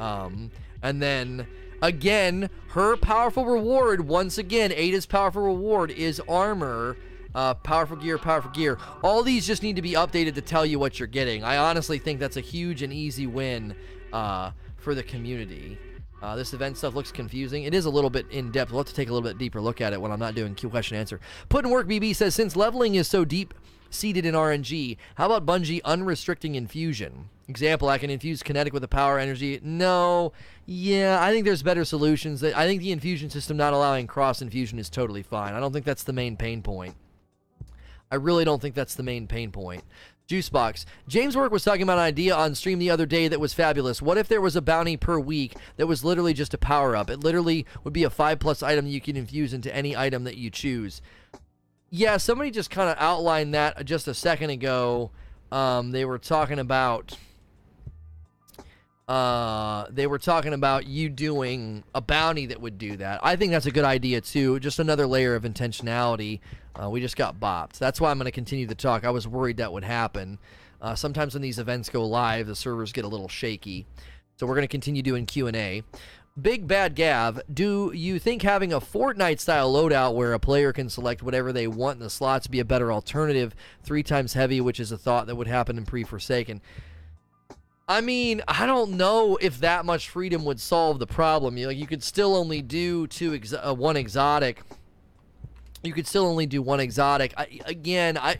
Um, and then, again, her powerful reward, once again, Ada's powerful reward is armor. Uh, powerful gear, powerful gear. All these just need to be updated to tell you what you're getting. I honestly think that's a huge and easy win uh, for the community. Uh, this event stuff looks confusing. It is a little bit in depth. We'll have to take a little bit deeper look at it when I'm not doing Q question answer. Put in work BB says since leveling is so deep seated in RNG, how about Bungie unrestricting infusion? Example, I can infuse kinetic with a power energy. No, yeah, I think there's better solutions. I think the infusion system not allowing cross infusion is totally fine. I don't think that's the main pain point. I really don't think that's the main pain point. Juicebox. James Work was talking about an idea on stream the other day that was fabulous. What if there was a bounty per week that was literally just a power up? It literally would be a 5 plus item you can infuse into any item that you choose. Yeah, somebody just kind of outlined that just a second ago. Um, they were talking about uh, they were talking about you doing a bounty that would do that. I think that's a good idea too. Just another layer of intentionality. Uh, we just got bopped. That's why I'm going to continue to talk. I was worried that would happen. Uh, sometimes when these events go live, the servers get a little shaky. So we're going to continue doing Q&A. Big Bad Gav, do you think having a Fortnite style loadout where a player can select whatever they want in the slots be a better alternative? Three times heavy, which is a thought that would happen in pre Forsaken. I mean, I don't know if that much freedom would solve the problem. You like, you could still only do two ex- uh, one exotic. You could still only do one exotic. I, again, I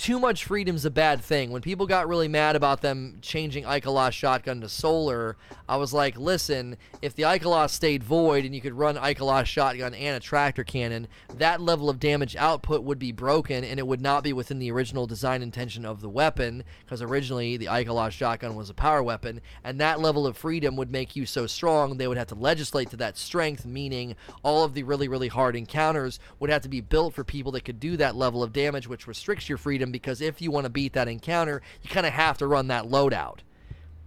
too much freedom's a bad thing. When people got really mad about them changing Ikelos shotgun to solar, I was like, listen, if the Ikelos stayed void and you could run Ikelos shotgun and a tractor cannon, that level of damage output would be broken and it would not be within the original design intention of the weapon, because originally the Ikelos shotgun was a power weapon, and that level of freedom would make you so strong they would have to legislate to that strength, meaning all of the really, really hard encounters would have to be built for people that could do that level of damage, which restricts your freedom because if you want to beat that encounter, you kind of have to run that loadout.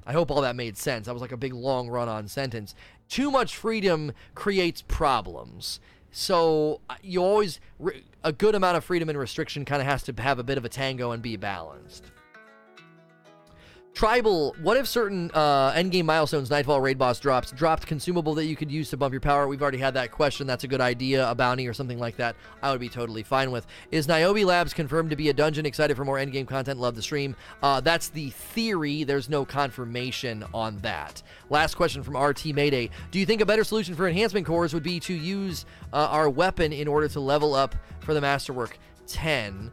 I hope all that made sense. That was like a big long run on sentence. Too much freedom creates problems. So uh, you always, a good amount of freedom and restriction kind of has to have a bit of a tango and be balanced. Tribal, what if certain uh, endgame milestones, Nightfall raid boss drops, dropped consumable that you could use to bump your power? We've already had that question. That's a good idea. A bounty or something like that, I would be totally fine with. Is Niobe Labs confirmed to be a dungeon? Excited for more endgame content. Love the stream. Uh, that's the theory. There's no confirmation on that. Last question from RT Mayday. Do you think a better solution for enhancement cores would be to use uh, our weapon in order to level up for the Masterwork 10?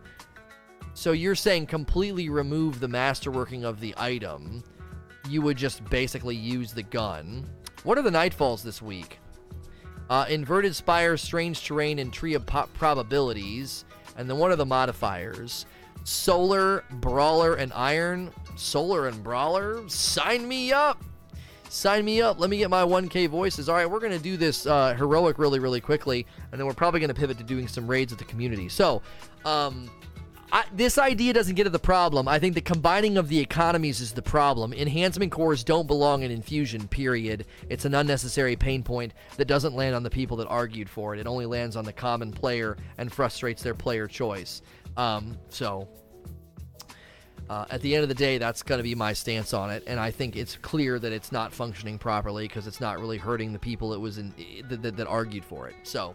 So you're saying completely remove the masterworking of the item. You would just basically use the gun. What are the nightfalls this week? Uh, inverted spire, strange terrain, and tree of po- probabilities. And then what are the modifiers? Solar, brawler, and iron. Solar and brawler? Sign me up! Sign me up. Let me get my 1K voices. All right, we're going to do this uh, heroic really, really quickly. And then we're probably going to pivot to doing some raids with the community. So, um, I, this idea doesn't get at the problem. I think the combining of the economies is the problem. Enhancement cores don't belong in infusion, period. It's an unnecessary pain point that doesn't land on the people that argued for it. It only lands on the common player and frustrates their player choice. Um, so, uh, at the end of the day, that's going to be my stance on it, and I think it's clear that it's not functioning properly because it's not really hurting the people that was in that, that, that argued for it. So,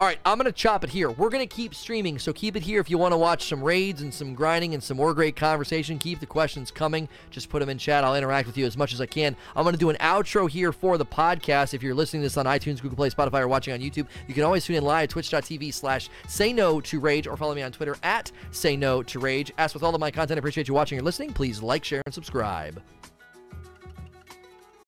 all right, I'm going to chop it here. We're going to keep streaming, so keep it here if you want to watch some raids and some grinding and some more great conversation. Keep the questions coming. Just put them in chat. I'll interact with you as much as I can. I'm going to do an outro here for the podcast. If you're listening to this on iTunes, Google Play, Spotify, or watching on YouTube, you can always tune in live twitch.tv slash say no to rage or follow me on Twitter at say no to rage. As with all of my content, I appreciate you watching or listening. Please like, share, and subscribe.